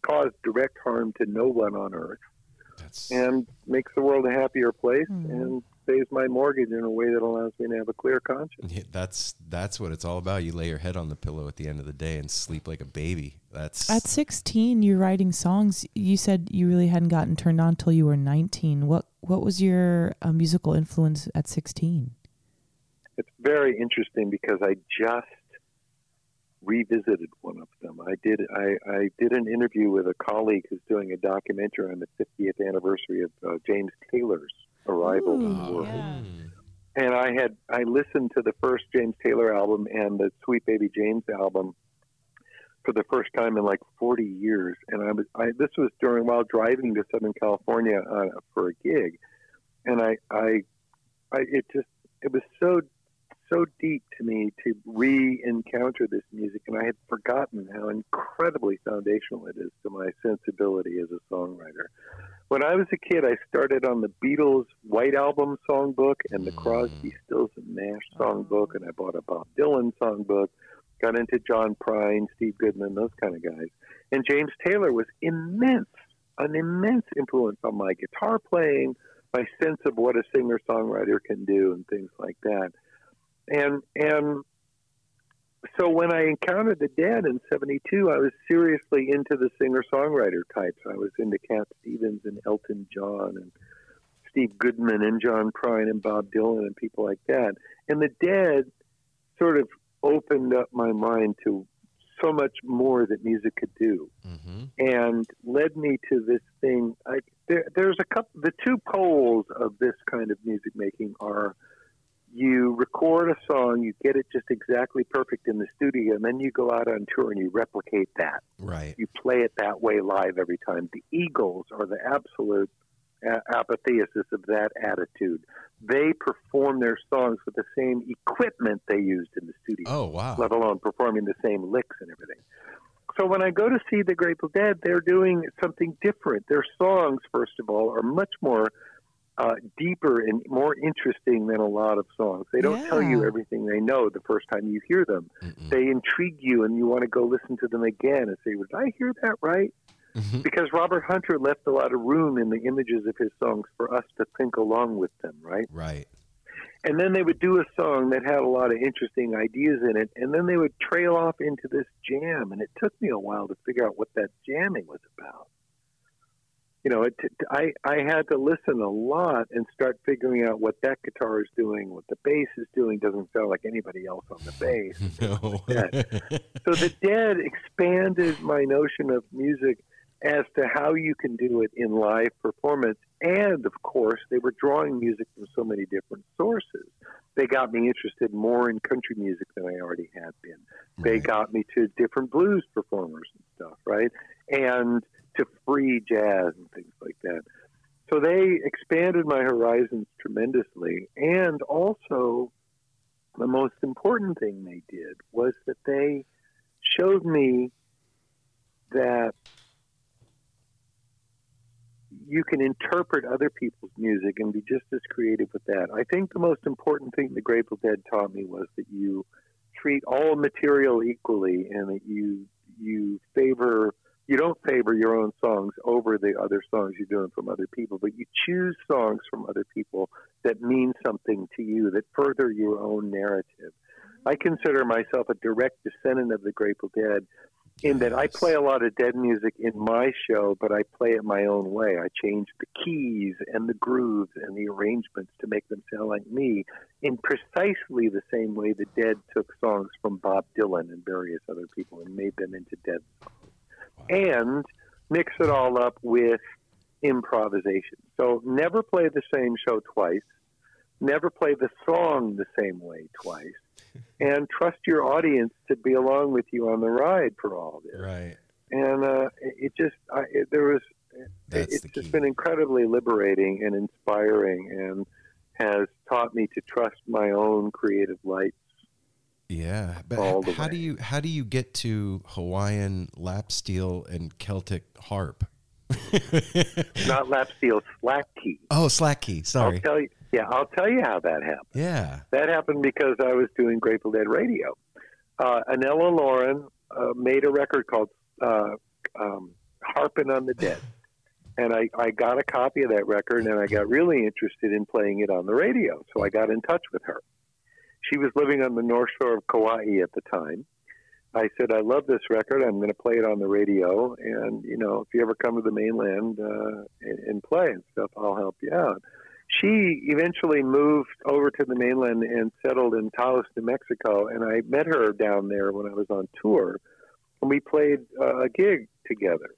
cause direct harm to no one on earth that's and makes the world a happier place Mhm. and saves my mortgage in a way that allows me to have a clear conscience. Yeah, that's that's what it's all about. You lay your head on the pillow at the end of the day and sleep like a baby. That's At 16, you're writing songs. You said you really hadn't gotten turned on till you were 19. What what was your uh, musical influence at 16? It's very interesting because I just revisited one of them. I did I, I did an interview with a colleague who's doing a documentary on the 50th anniversary of uh, James Taylor's arrival Ooh, world. yeah. and I had I listened to the first James Taylor album and the Sweet Baby James album for the first time in like 40 years, and I was I this was during while driving to Southern California uh, for a gig, and I I I it just it was so so deep to me to re-encounter this music, and I had forgotten how incredibly foundational it is to my sensibility as a songwriter. When I was a kid, I started on the Beatles' White Album songbook and the mm. Crosby, Stills and Nash oh. songbook, and I bought a Bob Dylan songbook. Got into John Prine, Steve Goodman, those kind of guys. And James Taylor was immense, an immense influence on my guitar playing, my sense of what a singer songwriter can do, and things like that. And and so when I encountered the Dead in '72, I was seriously into the singer songwriter types. I was into Cat Stevens and Elton John and Steve Goodman and John Prine and Bob Dylan and people like that. And the Dead sort of opened up my mind to so much more that music could do hmm and led me to this thing. I, there, there's a couple. The two poles of this kind of music making are: you record a song, you get it just exactly perfect in the studio, and then you go out on tour and you replicate that. right. You play it that way live every time. The Eagles are the absolute apotheosis of that attitude. They perform their songs with the same equipment they used in the studio Oh wow. let alone performing the same licks and everything. So when I go to see the Grateful Dead, they're doing something different. Their songs, first of all, are much more uh, deeper and more interesting than a lot of songs. They don't tell you everything they know the first time you hear them. Mm-mm. They intrigue you, and you want to go listen to them again and say, "Did I hear that right?" Mhm. Because Robert Hunter left a lot of room in the images of his songs for us to think along with them, right? Right. and then they would do a song that had a lot of interesting ideas in it, and then they would trail off into this jam, and it took me a while to figure out what that jamming was about. You know, it, I I had to listen a lot and start figuring out what that guitar is doing, what the bass is doing. Doesn't sound like anybody else on the bass. No. so the Dead expanded my notion of music as to how you can do it in live performance, and of course, they were drawing music from so many different sources. They got me interested more in country music than I already had been. They Right. got me to different blues performers and stuff, right? And to free jazz and things like that. So they expanded my horizons tremendously. And also, the most important thing they did was that they showed me that you can interpret other people's music and be just as creative with that. I think the most important thing the Grateful Dead taught me was that you treat all material equally and that you you favor you don't favor your own songs over the other songs you're doing from other people, but you choose songs from other people that mean something to you, that further your own narrative. I consider myself a direct descendant of the Grateful Dead in that I play a lot of dead music in my show, but I play it my own way. I change the keys and the grooves and the arrangements to make them sound like me in precisely the same way the Dead took songs from Bob Dylan and various other people and made them into Dead songs. And mix it all up with improvisation. So never play the same show twice. Never play the song the same way twice. and trust your audience to be along with you on the ride for all this Right. and uh, it just I, it, there was That's it's the just been incredibly liberating and inspiring and has taught me to trust my own creative light Yeah, but All h- the how do you how do you get to Hawaiian lap steel and Celtic harp? not lap steel slack key Oh, slack key. Sorry. i'll tell you yeah i'll tell you how that happened Yeah. that happened because i was doing grateful dead radio uh, anella lauren uh, made a record called uh, um, harping on the dead and I, I got a copy of that record and I got really interested in playing it on the radio. So I got in touch with her. She was living on the North Shore of Kauai at the time. I said, I love this record. I'm going to play it on the radio. And, you know, if you ever come to the mainland uh, and, and play and stuff, I'll help you out. She eventually moved over to the mainland and settled in Taos, New Mexico. And I met her down there when I was on tour. And we played uh, a gig together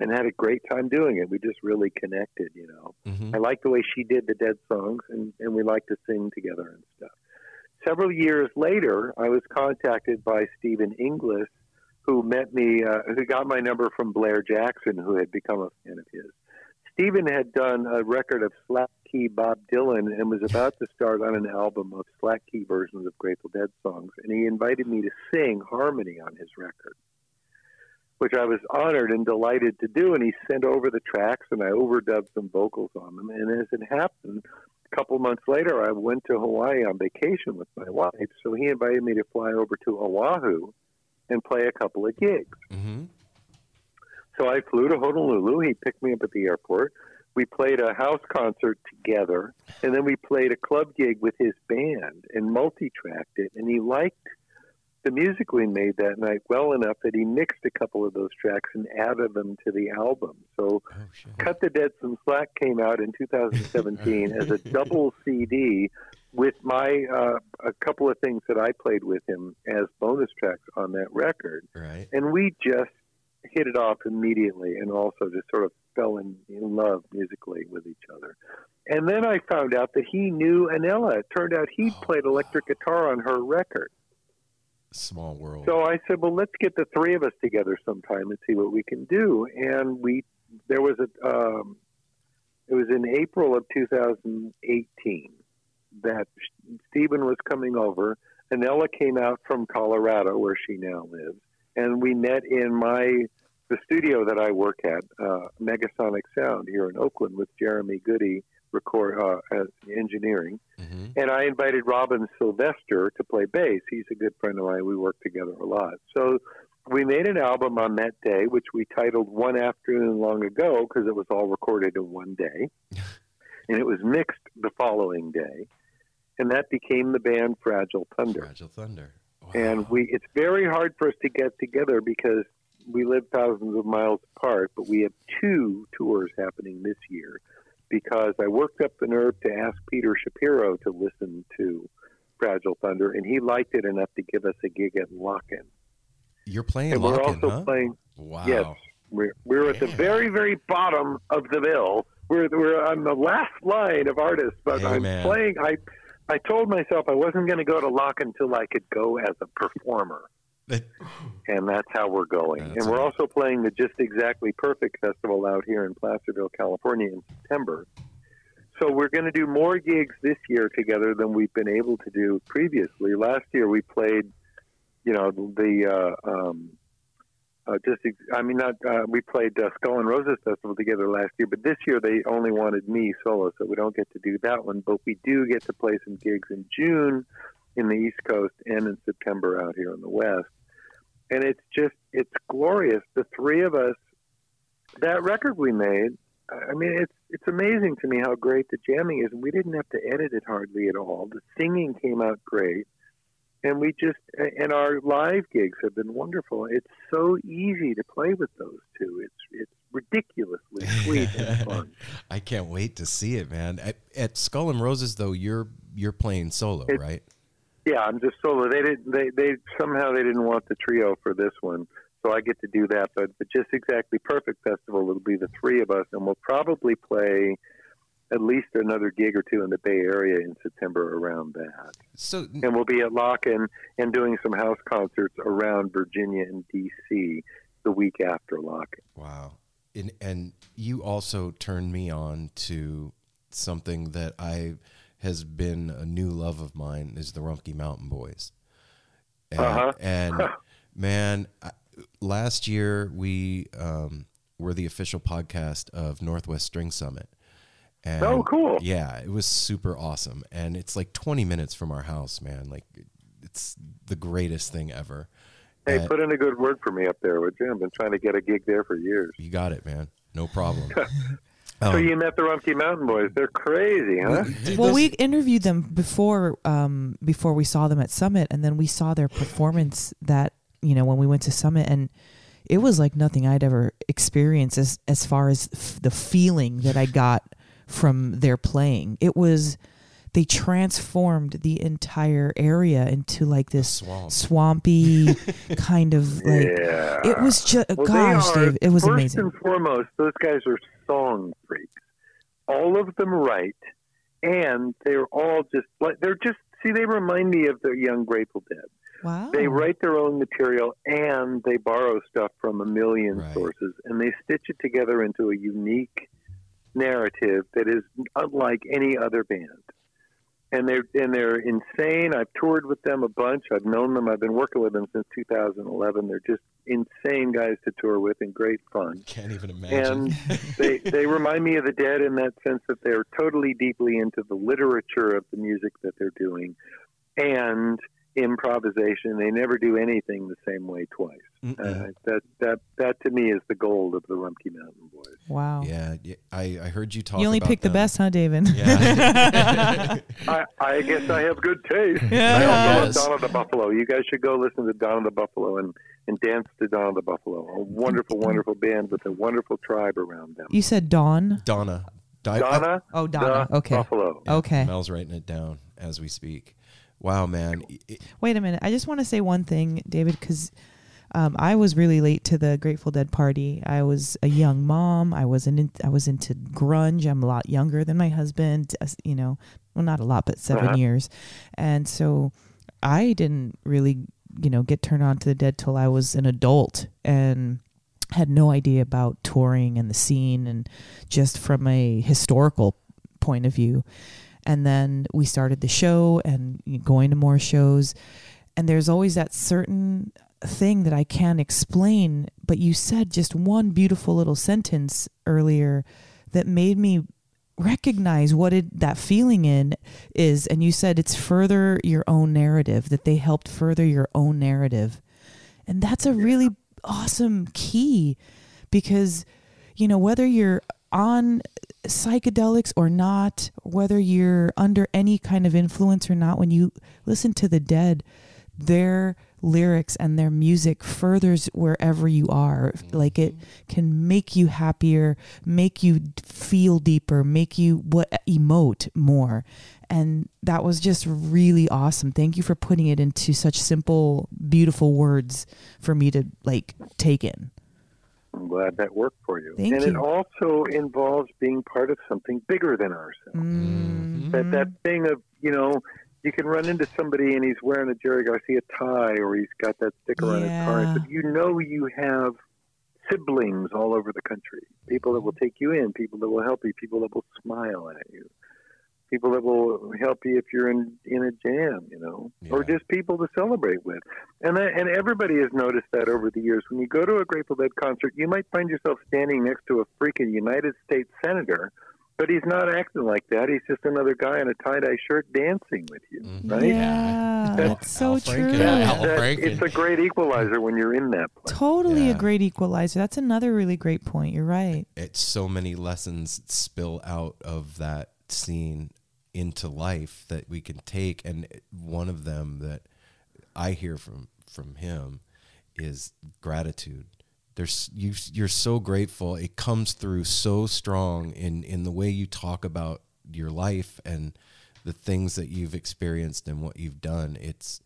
and had a great time doing it. We just really connected, you know. Mhm. I liked the way she did the Dead songs, and, and we liked to sing together and stuff. Several years later, I was contacted by Stephen Inglis, who met me, uh, who got my number from Blair Jackson, who had become a fan of his. Stephen had done a record of slack key Bob Dylan and was about to start on an album of slack key versions of Grateful Dead songs, and he invited me to sing harmony on his record which I was honored and delighted to do. And he sent over the tracks, and I overdubbed some vocals on them. And as it happened, a couple months later, I went to Hawaii on vacation with my wife. So he invited me to fly over to Oahu and play a couple of gigs. Mm-hmm. So I flew to Honolulu. He picked me up at the airport. We played a house concert together, and then we played a club gig with his band and multi-tracked it. And he liked the music we made that night well enough that he mixed a couple of those tracks and added them to the album. So Oh. Cut the Dead Some Slack came out in 2017 as a double CD with my uh, a couple of things that I played with him as bonus tracks on that record, Right. and we just hit it off immediately, and also just sort of fell in, in love musically with each other. And then I found out that he knew Anella. It turned out he'd Oh, played electric guitar on her record. Small world. So I said, well, let's get the three of us together sometime and see what we can do. And we, there was a, um, it was in April of 2018 that Stephen was coming over. and Ella came out from Colorado, where she now lives, and we met in my the studio that I work at, uh, Megasonic Sound here in Oakland, with Jeremy Goody record uh, as engineering. And I invited Robin Sylvester to play bass. He's a good friend of mine. We work together a lot. So we made an album on that day, which we titled One Afternoon Long Ago because it was all recorded in one day. and it was mixed the following day. And that became the band Fragile Thunder. Fragile Thunder. And we it's very hard for us to get together because we live thousands of miles apart, but we have two tours happening this year because I worked up the nerve to ask Peter Shapiro to listen to Fragile Thunder, and he liked it enough to give us a gig at Lockn'. You're playing and we're also huh? playing. Wow. Yes, we're we're at the very very bottom of the bill. We're we're on the last line of artists, but Hey, I'm man. playing. I I told myself I wasn't going to go to Lock until I could go as a performer, and that's how we're going. That's and we're amazing. also playing the Just Exactly Perfect Festival out here in Placerville, California, in September. So we're going to do more gigs this year together than we've been able to do previously. Last year we played, you know, the uh, um, uh, just ex- I mean not uh, we played uh, Skull and Roses Festival together last year, but this year they only wanted me solo, so we don't get to do that one. But we do get to play some gigs in June in the East Coast and in September out here in the West, and it's just it's glorious. The three of us, that record we made. I mean, it's it's amazing to me how great the jamming is. We didn't have to edit it hardly at all. The singing came out great, and we just and our live gigs have been wonderful. It's so easy to play with those two. It's it's ridiculously sweet and fun. I can't wait to see it, man. At, at Skull and Roses, though, you're you're playing solo, It- right? Yeah, I'm just solo. They didn't. they they somehow they didn't want the trio for this one, so I get to do that. But but just exactly perfect festival. It'll be the three of us, and we'll probably play at least another gig or two in the Bay Area in September around that. So and we'll be at Lockn' and doing some house concerts around Virginia and D.C. the week after Lockn'. Wow. And and you also turned me on to something that I has been a new love of mine is the Rumpke Mountain Boys. And, Uh-huh. and man, I, last year we um, were the official podcast of Northwest String Summit. And Oh, cool. Yeah, it was super awesome. And it's like 20 minutes from our house, man. Like it's the greatest thing ever. Hey, Uh, put in a good word for me up there, would you? I've been trying to get a gig there for years. you got it, man. No problem. So Um, you met the Rumpke Mountain Boys. They're crazy, huh? Well, we interviewed them before um, before we saw them at Summit, and then we saw their performance that you know when we went to Summit, and it was like nothing I'd ever experienced as as far as f- the feeling that I got from their playing. It was they transformed the entire area into like this Swamp. swampy kind of like yeah. it was just Well, gosh, are, Dave, it was first amazing. and foremost, those guys are song freaks. All of them write, and they're all just like they're just see. They remind me of the young Grateful Dead. Wow. They write their own material and they borrow stuff from a million Right. sources and they stitch it together into a unique narrative that is unlike any other band. And they're and they're insane. I've toured with them a bunch. I've known them. I've been working with them since 2011. They're just insane guys to tour with and great fun. Can't even imagine. And they they remind me of the Dead in that sense that they're totally deeply into the literature of the music that they're doing, and improvisation. They never do anything the same way twice. Uh, that that that to me is the gold of the Rumpke Mountain Boys. wow. Yeah, yeah, I, I heard you talk. You only about picked the best, huh, David? Yeah. I, I guess I have good taste. Yeah. I also Yes. love Donna the Buffalo. You guys should go listen to Donna the Buffalo and, and dance to Donna the Buffalo. A wonderful, wonderful band with a wonderful tribe around them. You said Dawn. Donna. Di- Donna Oh, Donna. Okay. Buffalo. Yeah, Okay. Mel's writing it down as we speak. Wow, man. Wait a minute. I just want to say one thing, David, because um, I was really late to the Grateful Dead party. I was a young mom. I was in, I was into grunge. I'm a lot younger than my husband. You know, well, not a lot, but 7 Uh-huh. years. And so I didn't really, you know, get turned on to the Dead till I was an adult and had no idea about touring and the scene and just from a historical point of view. And then we started the show and going to more shows. And there's always that certain thing that I can't explain. But you said just one beautiful little sentence earlier that made me recognize what it, that feeling in is. And you said it's further your own narrative, that they helped further your own narrative. And that's a really awesome key because, you know, whether you're on psychedelics or not, whether you're under any kind of influence or not, when you listen to the dead, their lyrics and their music furthers wherever you are. Like it mm-hmm. can make you happier, make you feel deeper, make you what emote more. And that was just really awesome. Thank you for putting it into such simple, beautiful words for me to like take in. I'm glad that worked for you. Thank and it also involves being part of something bigger than ourselves. Mm-hmm. That that thing of you know, you can run into somebody and he's wearing a Jerry Garcia tie or he's got that sticker on his car, but you know you have siblings all over the country. People that will take you in, people that will help you, people that will smile at you. People that will help you if you're in in a jam, you know, or just people to celebrate with, and that, and everybody has noticed that over the years. When you go to a Grateful Dead concert, you might find yourself standing next to a freaking United States senator, but he's not acting like that. He's just another guy in a tie dye shirt dancing with you, mm-hmm. right? Yeah, that's so true. That- it's a great equalizer when you're in that place. Totally a great equalizer. That's another really great point. You're right. it's so many lessons spill out of that scene into life that we can take and one of them that i hear from from him is gratitude. There's you you're so grateful. It comes through so strong in in the way you talk about your life and the things that you've experienced and what you've done. It's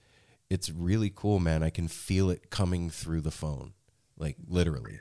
it's really cool man. I can feel it coming through the phone like literally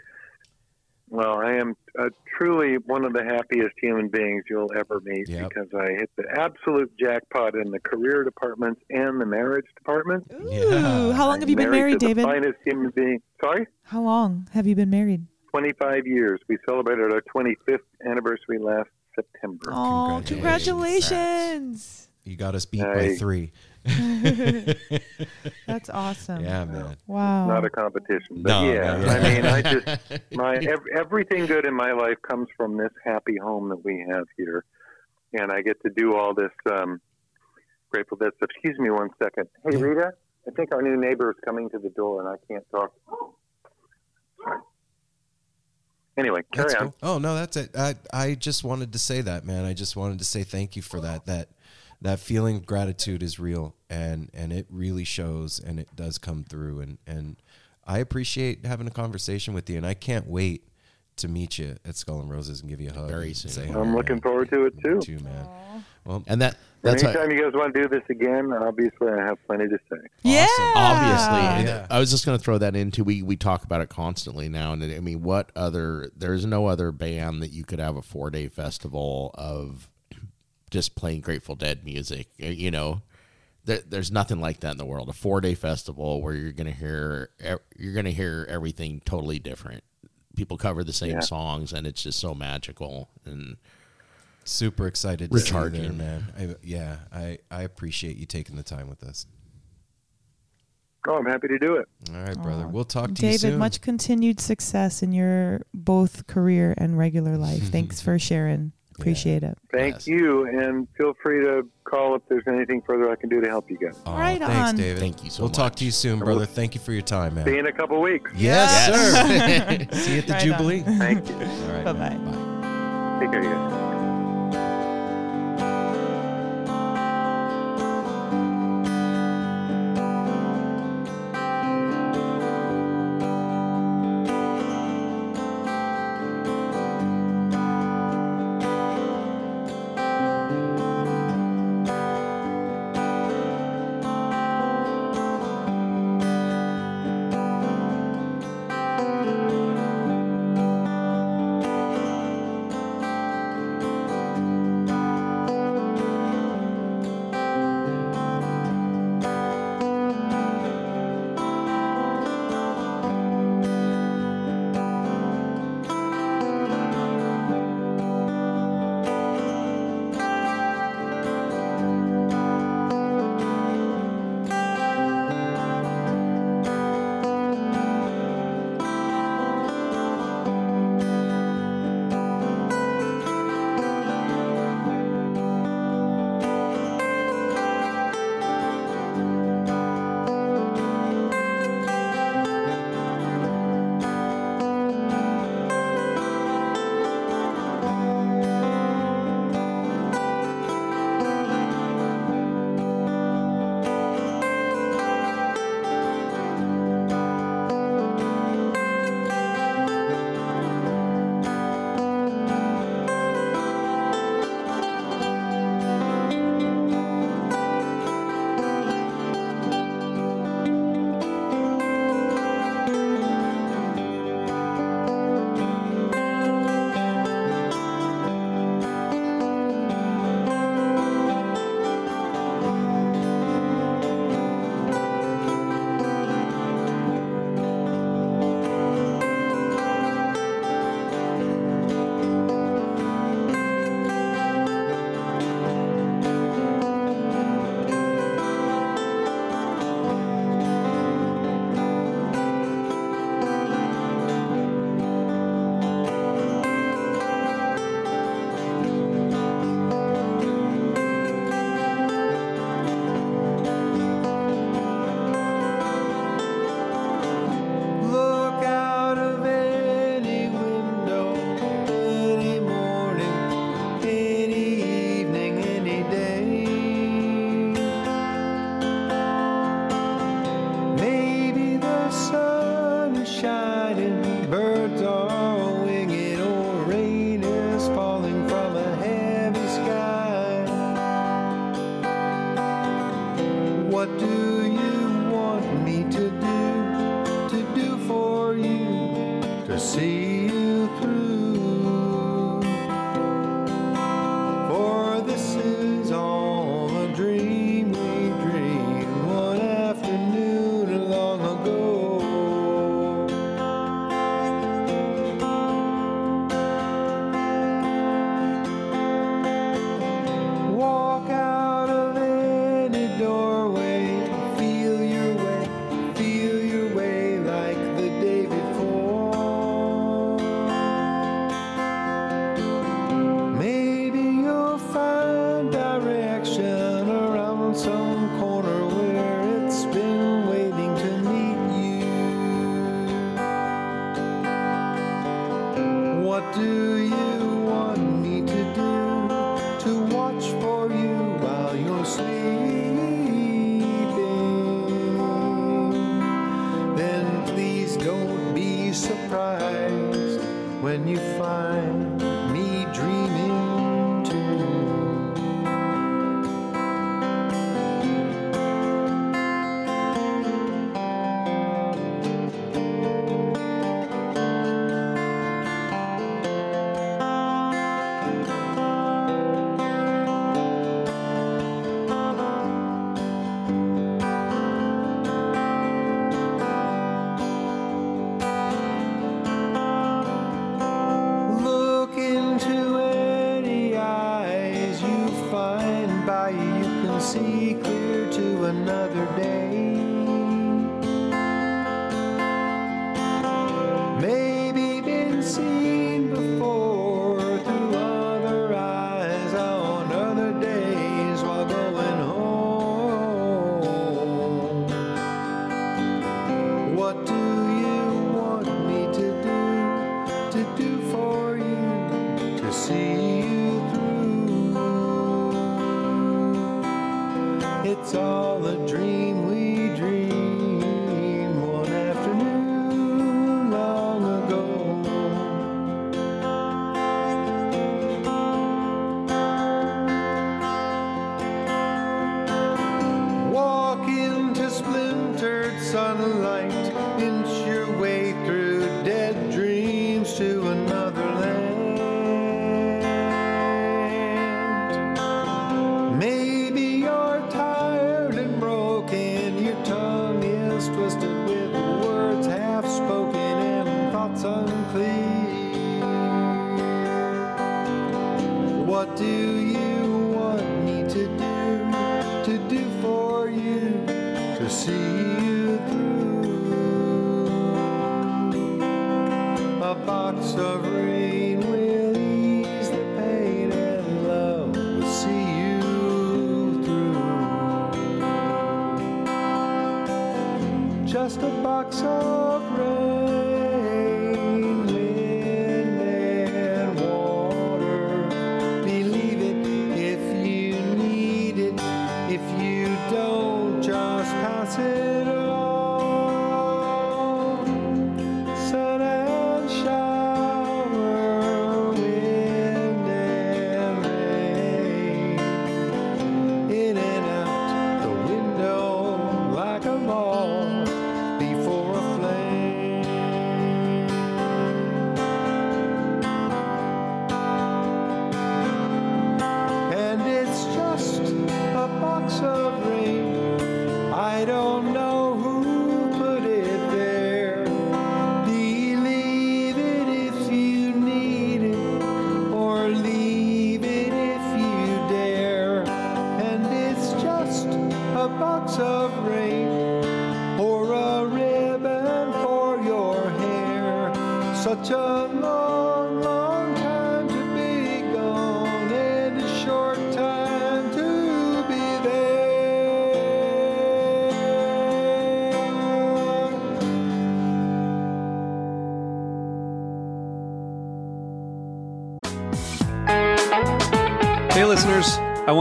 Well, I am uh, truly one of the happiest human beings you'll ever meet because I hit the absolute jackpot in the career departments and the marriage department. Ooh, how long have you been married, to David? The finest human being. Sorry, How long have you been married? 25 years. We celebrated our 25th anniversary last September. Oh, congratulations. you got us beat by three That's awesome. yeah man Wow. Not a competition, but No, yeah. no, I mean, I just my ev- everything good in my life comes from this happy home that we have here, and I get to do all this um, Grateful Dead stuff. Excuse me one second. Hey, Rita, I think our new neighbor is coming to the door, and I can't talk. Sorry. Anyway, carry That's on. cool. Oh no, that's it. I I just wanted to say that, man. I just wanted to say thank you for that. That that feeling of gratitude is real, and and it really shows, and it does come through, and and I appreciate having a conversation with you, and I can't wait to meet you at Skull and Roses and give you a hug Very soon. Say I'm looking forward to it too. too, man. Well, and that And that's how, anytime you guys want to do this again, obviously I have plenty to say. Yeah. obviously Yeah. i was just going to throw that into we we talk about it constantly now and i mean what other there's no other band that you could have a four day festival of just playing grateful dead music you know there, there's nothing like that in the world a four day festival where you're going to hear you're going to hear everything totally different people cover the same Yeah. songs and it's just so magical and super excited to see you there, man. I, yeah, I I appreciate you taking the time with us. Oh, I'm happy to do it. All right, brother. We'll talk to you David, soon. much continued success in your both career and regular life. Thanks for sharing. Appreciate it. Thank Yes. you, and feel free to call if there's anything further I can do to help you guys. Aw, Right thanks, on. David. Thank you so We'll talk to you soon, brother. Thank you for your time, man. See you in a couple weeks. Yes, Yes. sir. See you at the Right on. Jubilee. Thank you. All right. Bye man. bye. Bye. Take care, you guys.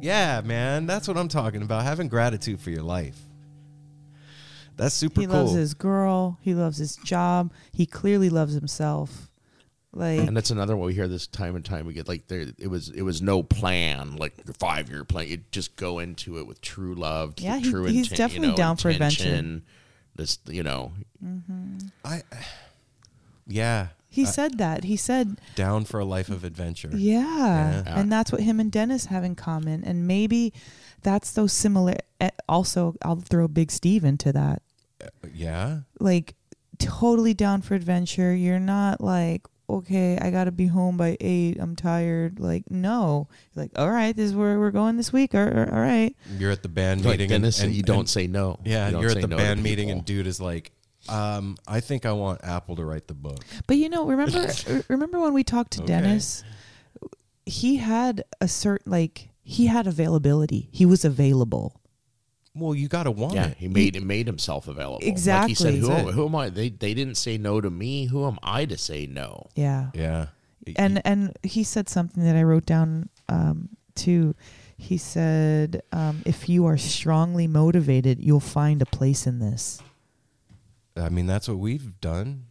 Yeah, man, that's what I'm talking about. Having gratitude for your life. That's super He cool. loves his girl. He loves his job. He clearly loves himself. Like and that's another one we hear this time and time again. Like there, it was it was no plan, like a five year plan. You just go into it with true love, Yeah, the he- true he's inten- definitely you know, down for adventure. This, you know, mm-hmm. I, yeah. He I- said that. He said down for a life of adventure. Yeah. Yeah. And that's what him and Dennis have in common. And maybe that's those similar. eh, Also, I'll throw Big Steve into that. Yeah. Like, totally down for adventure. You're not like, okay, I got to be home by eight. I'm tired. Like, no. You're like, all right, this is where we're going this week. All, all all right. You're at the band Like meeting Dennis said, you don't say no. Yeah, you you're at the no band meeting people. and dude is like, um, I think I want Apple to write the book. But you know, remember remember when we talked to Okay. Dennis? He had a certain like he had availability. He was available. Well, you got to want Yeah, it. he made he made himself available. Exactly. Like he said, who, That's who am I? They they didn't say no to me. Who am I to say no? Yeah. Yeah. And and he said something that I wrote down um too. He said, um, if you are strongly motivated, you'll find a place in this. I mean, that's what we've done.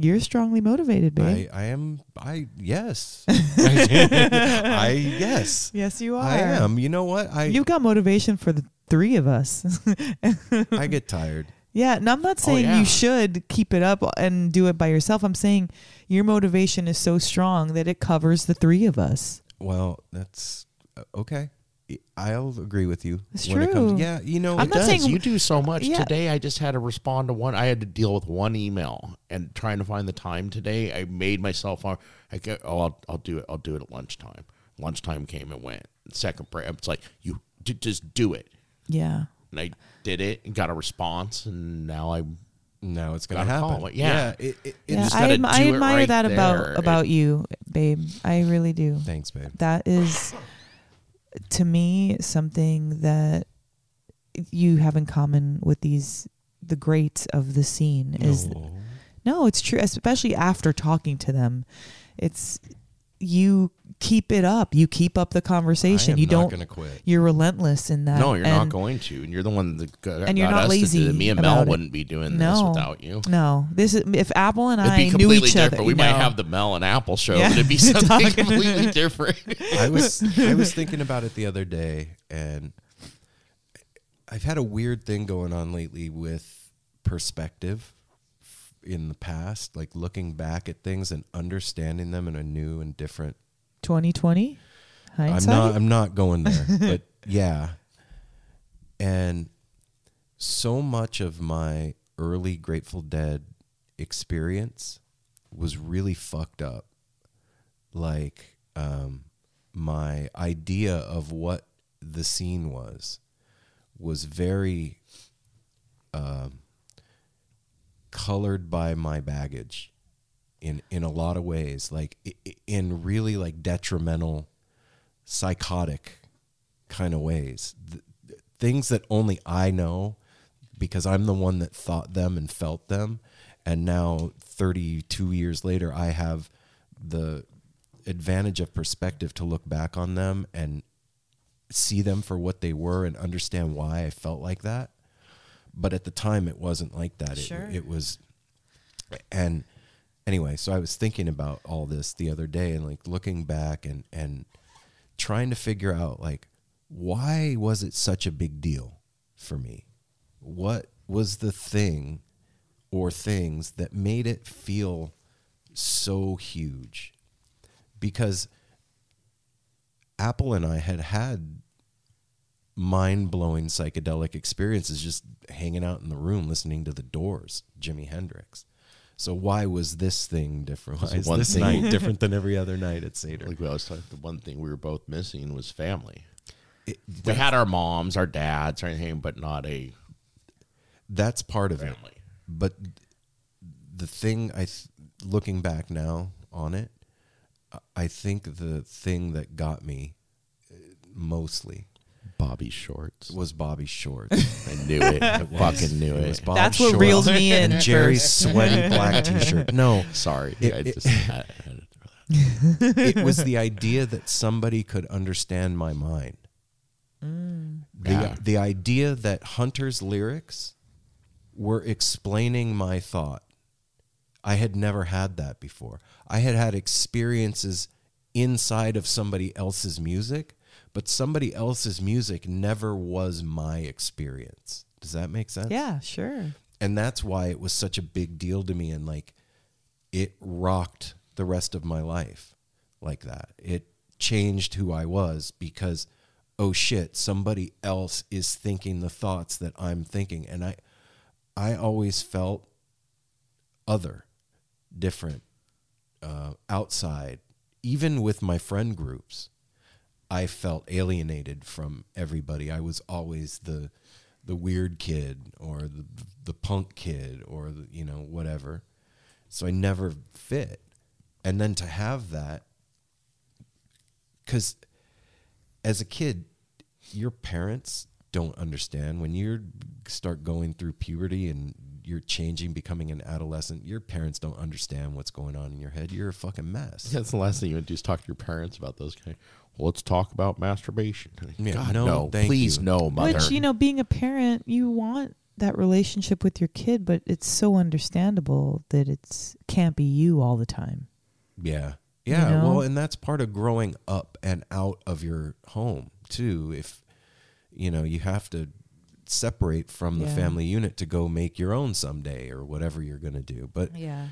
You're strongly motivated, babe. I, I am. I yes. I yes. Yes, you are. I am. You know what? I You've got motivation for the three of us. I get tired. Yeah, and I'm not saying yeah. you should keep it up and do it by yourself. I'm saying your motivation is so strong that it covers the three of us. Well, that's uh, okay. I'll agree with you. It's when It true. comes, yeah, you know, I'm it not does. saying- you do so much. Yeah. Today, I just had to respond to one. I had to deal with one email and trying to find the time today. I made myself. I go, oh, I'll, I'll do it. I'll do it at lunchtime. Lunchtime came and went. Second break, it's like you j- just do it. Yeah. And I did it and got a response, and now I now it's gonna happen. call. Yeah, Yeah, it- it- Yeah, I, gotta admi- I do it admire right that there. about about It- you, babe. I really do. Thanks, babe. That is to me something that you have in common with these the greats of the scene is No. no, it's true, especially after talking to them. It's you keep it up. You keep up the conversation. I am you not don't gonna quit. You're relentless in that. No, you're not going to, and you're the one that got, and you're got not us to do lazy. Me and Mel it. wouldn't be doing no, this without you. No, this is if Apple and It'd I knew each different. other. we might no. have the Mel and Apple show, Yeah. but it'd be something completely different. I was I was thinking about it the other day, and I've had a weird thing going on lately with perspective in the past, like looking back at things and understanding them in a new and different. 2020 I'm not. I'm not going there, but yeah. And so much of my early Grateful Dead experience was really fucked up. Like um, my idea of what the scene was was very um, colored by my baggage in in a lot of ways like in really like detrimental psychotic kind of ways. Th- th- things that only I know because I'm the one that thought them and felt them. And now 32 years later I have the advantage of perspective to look back on them and see them for what they were and understand why I felt like that. But at the time it wasn't like that. Sure. it, it was and anyway so i was thinking about all this the other day and like looking back and and trying to figure out like why was it such a big deal for me? What was the thing or things that made it feel so huge? Because apple and i had had mind-blowing psychedelic experiences just hanging out in the room listening to the doors jimi hendrix so why was this thing different why is one this thing- night different than every other night at seder Like we always talk, the one thing we were both missing was family. It- we had our moms, our dads, or anything, but not a that's part of family. it but the thing i th- looking back now on it I- think the thing that got me uh, mostly Bobby Shorts. was Bobby Shorts. I knew it. I fucking knew It was it. Bob That's what Shorts reels me in And Jerry's sweaty black T-shirt. No, Sorry. It- I just, I, I- it was the idea that somebody could understand my mind. Mm. The, Yeah. the idea that Hunter's lyrics were explaining my thought. I had never had that before. I had had experiences inside of somebody else's music, but somebody else's music never was my experience. Does that make sense? Yeah, sure. and that's why it was such a big deal to me and like it rocked the rest of my life like that it changed who i was because oh shit somebody else is thinking the thoughts that i'm thinking and i i always felt other different uh, outside even with my friend groups i felt alienated from everybody. I was always the the weird kid or the the punk kid or the, you know whatever. So i never fit. And then to have that cuz as a kid your parents don't understand. When you start going through puberty and you're changing becoming an adolescent your parents don't understand what's going on in your head you're a fucking mess that's the last thing you would do is talk to your parents about those kind. Well, let's talk about masturbation. Yeah, God, no, no, thank please, you. no, mother. Which, you know, being a parent, you want that relationship with your kid, but it's so understandable that it's can't be you all the time. Yeah. Yeah. know? Well, and that's part of growing up and out of your home too. If you know, you have to separate from the family unit to go make your own someday or whatever you're going to do. But Yeah.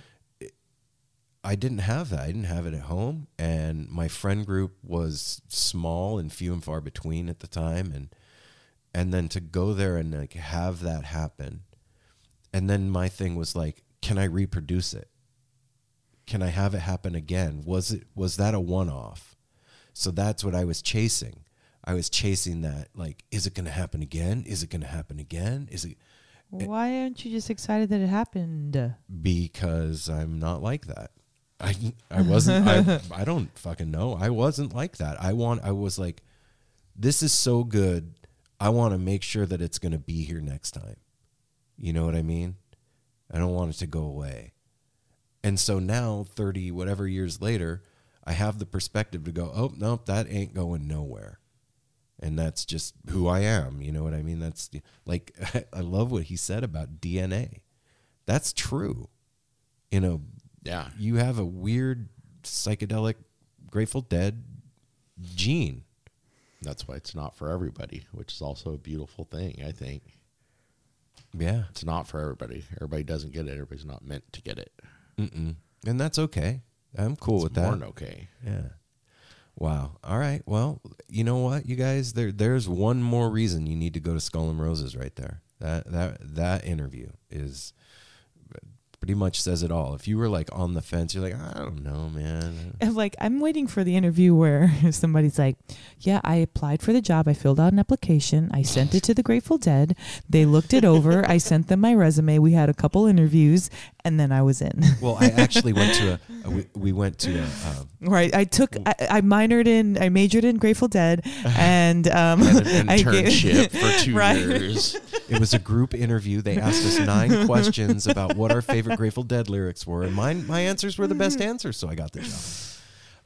I didn't have that. I didn't have it at home, and my friend group was small and few and far between at the time, and and then to go there and like have that happen, and then my thing was like, can I reproduce it? Can I have it happen again? Was it was that a one off? So that's what I was chasing. I was chasing that. Like, is it going to happen again? Is it going to happen again? Is it eh, Why aren't you just excited that it happened? because I'm not like that. I I wasn't I, I don't fucking know. I wasn't like that. I want I was like this is so good. I want to make sure that it's going to be here next time. You know what I mean? I don't want it to go away. And so now 30 whatever years later, I have the perspective to go, "Oh, nope, that ain't going nowhere." And that's just who I am, you know what I mean? That's like I love what he said about DNA. That's true. You know, yeah, you have a weird psychedelic Grateful Dead gene. That's why it's not for everybody, which is also a beautiful thing. I think. Yeah, it's not for everybody. Everybody doesn't get it. Everybody's not meant to get it. Mm-mm. and that's okay. I'm cool It's with that. than okay. Yeah. Wow. All right. Well, you know what, you guys, there there's one more reason you need to go to Skull and Roses right there. That that that interview is pretty much says it all. If you were like on the fence, you're like, I don't know, man. Like I'm waiting for the interview where somebody's like, "Yeah, I applied for the job. I filled out an application. I sent it to the Grateful Dead. They looked it over. I sent them my resume. We had a couple interviews, and then I was in." Well, I actually went to a, a we, we went to a um, Right, I took, I, I minored in, I majored in Grateful Dead, and um, an I gave- internship for two Right. years. It was a group interview. They asked us nine questions about what our favorite Grateful Dead lyrics were, and mine my answers were the best answers, so I got the job.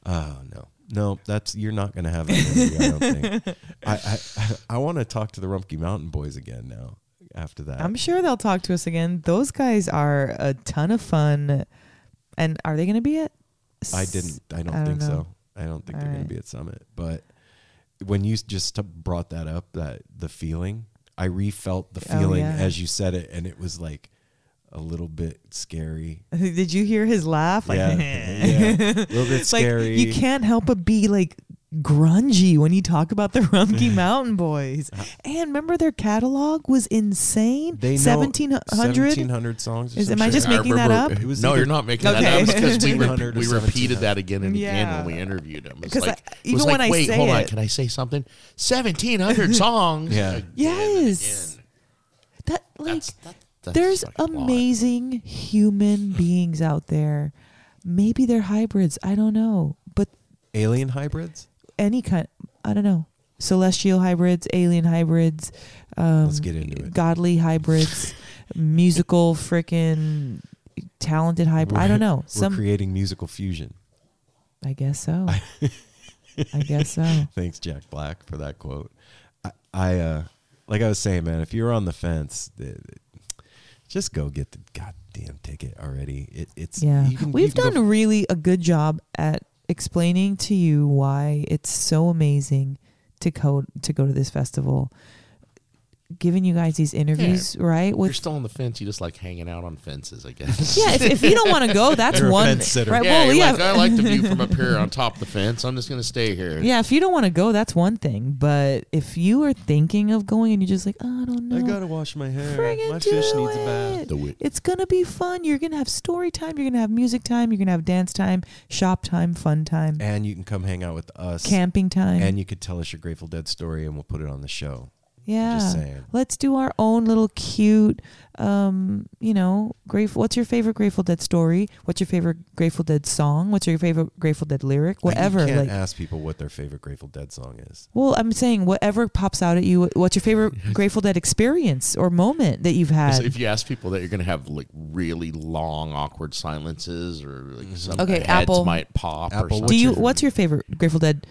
Oh no, no, that's you're not going to have that interview. I don't think. I I, I want to talk to the Rumpke Mountain Boys again now. After that, I'm sure they'll talk to us again. Those guys are a ton of fun, and are they going to be at? I didn't. I don't I don't think know. so. I don't think they're going to be at Summit. But when you just brought that up, that the feeling, I refelt the Oh, feeling yeah. as you said it, and it was like a little bit scary. Did you hear his laugh? Like, Yeah, yeah. A little bit It's like, scary. you can't help but be like grungy when you talk about the Rumpke Mountain Boys. Uh-huh. And remember their catalog was insane. They know Seventeen hundred. 1700 songs. Is some am I just making that up? It was no, either- you're not making Okay. that up because we, re- we repeated that again and again Yeah. when we interviewed him. It's 'Cause like, I- was even like, when I wait, say hold on, can I say something? Seventeen hundred songs. Yeah. Yes. That like that's there's like a lot. amazing human beings out there. Maybe they're hybrids. I don't know. But Alien hybrids? Any kind I don't know. celestial hybrids, alien hybrids, um, Let's get into it. godly hybrids, musical freaking talented hybrid. I don't know. We're Some, creating musical fusion. I guess so. I guess so. Thanks, Jack Black, for that quote. I, I uh, like I was saying, man, if you're on the fence, just go get the goddamn ticket already. It, it's Yeah. can- We've done really a good job at explaining to you why it's so amazing to go to go to this festival. Giving you guys these interviews, right? If you're still on the fence, you just like hanging out on fences, I guess. yeah, if, if you don't want to go, that's You're a one. fence sitter. Right? yeah, well, yeah. like, I like the view from up here on top of the fence. I'm just gonna stay here. Yeah, if you don't want to go, that's one thing. But if you are thinking of going and you're just like, oh, I don't know, I gotta wash my hair. Friggin' my fish do needs a bath. it. Do. It's gonna be fun. You're gonna have story time. You're gonna have music time. You're gonna have dance time, shop time, fun time, And you can come hang out with us. camping time. And you could tell us your Grateful Dead story, and we'll put it on the show. Yeah, Just saying. let's do our own little cute, um, you know, grateful. What's your favorite Grateful Dead story? What's your favorite Grateful Dead song? What's your favorite Grateful Dead lyric? Whatever. You can't like, ask people what their favorite Grateful Dead song is. well, I'm saying whatever pops out at you. What's your favorite Grateful Dead experience or moment that you've had? So if you ask people that you're gonna have like really long, awkward silences, or like some Okay, heads Apple- might pop. Apple, or something. Do you? What's your favorite Grateful Dead?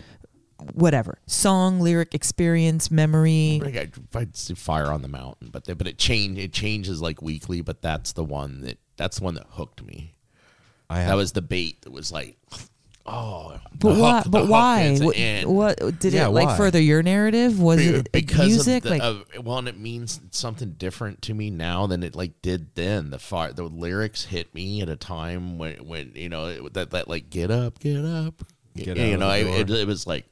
Whatever song, lyric, experience, memory. I think I'd, I'd say Fire on the Mountain, but the, but it change it changes like weekly. But that's the one that that's the one that hooked me. I That was the bait that was like, oh, But the why? hook- But hook why? What, what did Yeah, it like why? further your narrative? Was Be- it because music? of the, like of, well, and it means something different to me now than it like did then. The fire, the lyrics hit me at a time when when you know that that like get up, get up, Get you know, the I, it, it was like.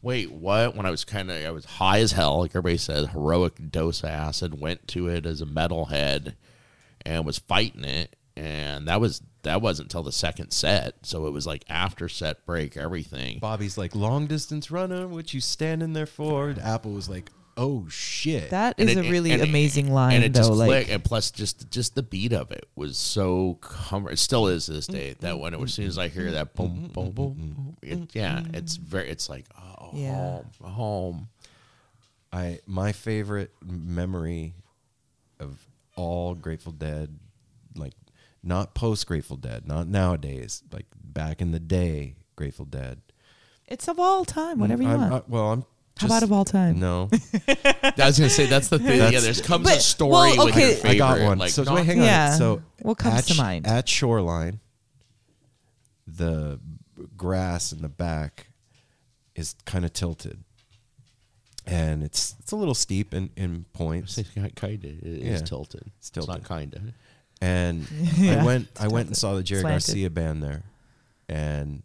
Wait, what? When I was kind of, I was high as hell, like everybody said, heroic dose of acid, went to it as a metalhead, and was fighting it, and that was that wasn't until the second set, so it was like after set break, everything. Bobby's like long distance runner. What you standing there for? And Apple was like, oh shit. that And is it- a really and it- amazing line, and it though. just Like clicked, and plus just just the beat of it was so comfort. It still is to this day. That when it, as soon as I hear that boom boom boom, boom it, yeah, it's very. It's like oh Yeah. home home. I my favorite memory of all Grateful Dead, like not post Grateful Dead, not nowadays, like back in the day, Grateful Dead. it's of all time, whatever you I'm- want. I- well, I'm. How about of all time? No, I was gonna say that's the thing. yeah, That's- there's comes a story well, with okay. your favorite. I got one. Like, so not- wait, hang on. So What comes at, to mind? At Shoreline, the grass in the back is kind of tilted, and it's it's a little steep in in points. kind of it is Yeah. tilted. It's It's not tilted. kind of. And Yeah. I went I went and saw the Jerry Slanted. Garcia band there, and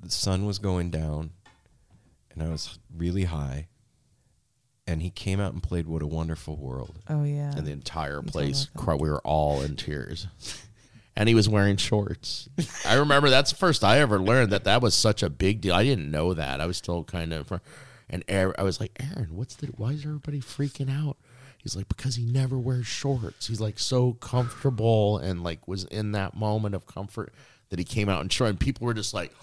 the sun was going down, and I was really high, and he came out and played "What a Wonderful World." Oh yeah. and the entire place about cry, we were all in tears and he was wearing shorts i remember that's the first i ever learned that that was such a big deal i didn't know that i was still kind of and Aaron, i was like aaron what's the why is everybody freaking out he's like because he never wears shorts he's like so comfortable and like was in that moment of comfort that he came out and short and people were just like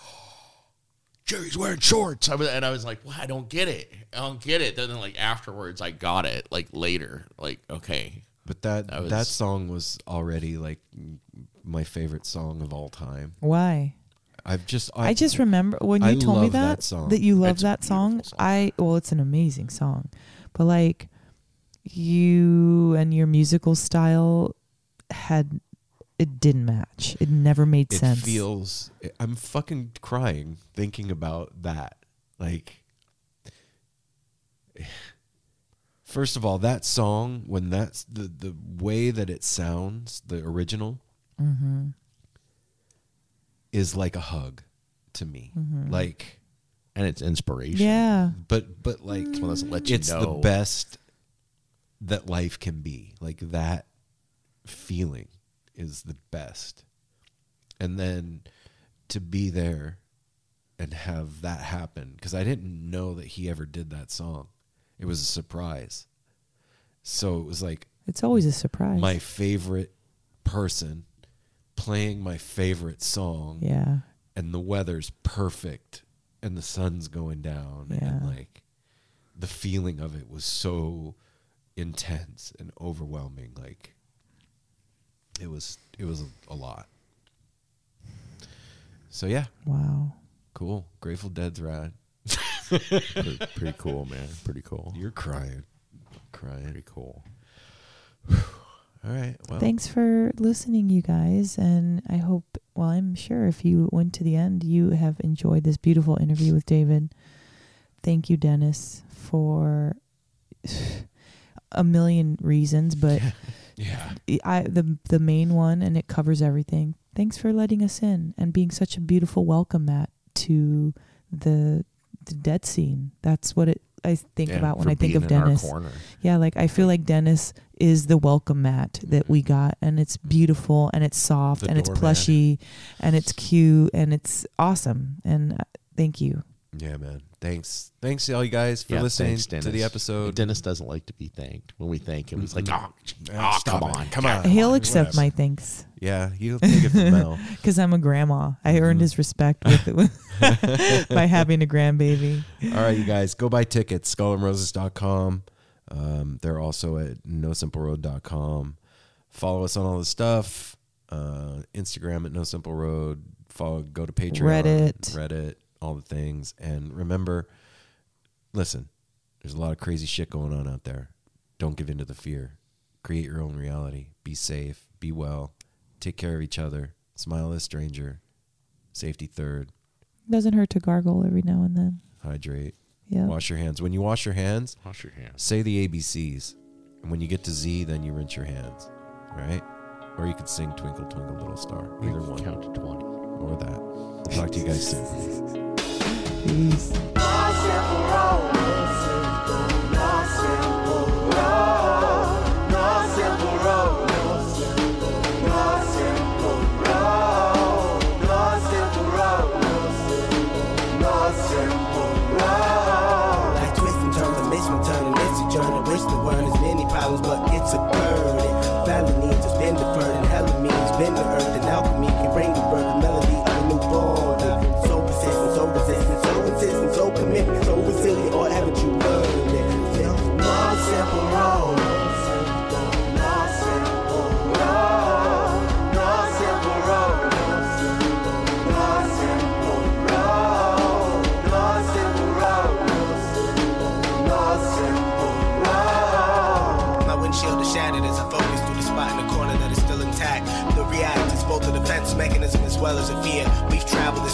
Jerry's wearing shorts. I was, and I was like, well, I don't get it. I don't get it. Then, like, afterwards, I got it, like, later. Like, okay. But that That that, song was already like my favorite song of all time. Why? I've just I, just remember when you I told me that that song. you love It's that song. song. I well, it's an amazing song, but like you and your musical style had it didn't match. It never made it sense. feels I'm fucking crying thinking about that. Like First of all, that song when that's the the way that it sounds, the original mm-hmm. is like a hug to me. Mhm. Like And it's inspiration. Yeah. but but like It's one that let you it's know. the best that life can be. Like that feeling is the best. And then to be there and have that happen because I didn't know that he ever did that song. It was a surprise. So it was like It's always a surprise. my favorite person playing my favorite song yeah. and the weather's perfect and the sun's going down Yeah. and like the feeling of it was so intense and overwhelming. Like it was it was a, a lot. So yeah, Wow. cool. Grateful Dead's rad. pretty, pretty cool, man. Pretty cool. You're crying, crying. Pretty cool. All right. Well, Thanks for listening, you guys. And I hope, well, I'm sure if you went to the end, you have enjoyed this beautiful interview with David. Thank you, Dennis, for a million reasons, but Yeah. I the the main one, and it covers everything. Thanks for letting us in and being such a beautiful welcome mat to the the dead scene. That's what it I think Yeah, about when I think of being in our Dennis. Yeah, like I feel like Dennis is the welcome mat that we mm-hmm. got, and it's mm-hmm. beautiful and it's soft The and it's doormat. plushy and it's cute and it's awesome. And uh, thank you. Yeah, man. Thanks. Thanks to all you guys for Yeah, listening thanks, to the Dennis. episode. Dennis doesn't like to be thanked. When we thank him, he's like. "Oh, oh stop come it. on, Come on. He'll accept whatever. my thanks. Yeah, he'll take it from Mel. Because I'm a grandma. I earned his respect with it by having a grandbaby. All right, you guys, go buy tickets, skullandroses.com. Um, they're also at nosimpleroad.com. Follow us on all the stuff. Uh, Instagram at No Simple Road. Follow, go to Patreon, Reddit. Reddit, all the things. And remember, listen, there's a lot of crazy shit going on out there. Don't give in to the fear. Create your own reality. Be safe. Be well. Take care of each other. Smile at a stranger. Safety third. Doesn't hurt to gargle every now and then. Hydrate. Yeah. Wash your hands. When you wash your hands, Wash your hands. say the ABCs. And when you get to Z, then you rinse your hands. right? Or you could sing Twinkle, Twinkle, Little Star. Either one. Count to 20. Or that. We'll talk to you guys soon. Peace.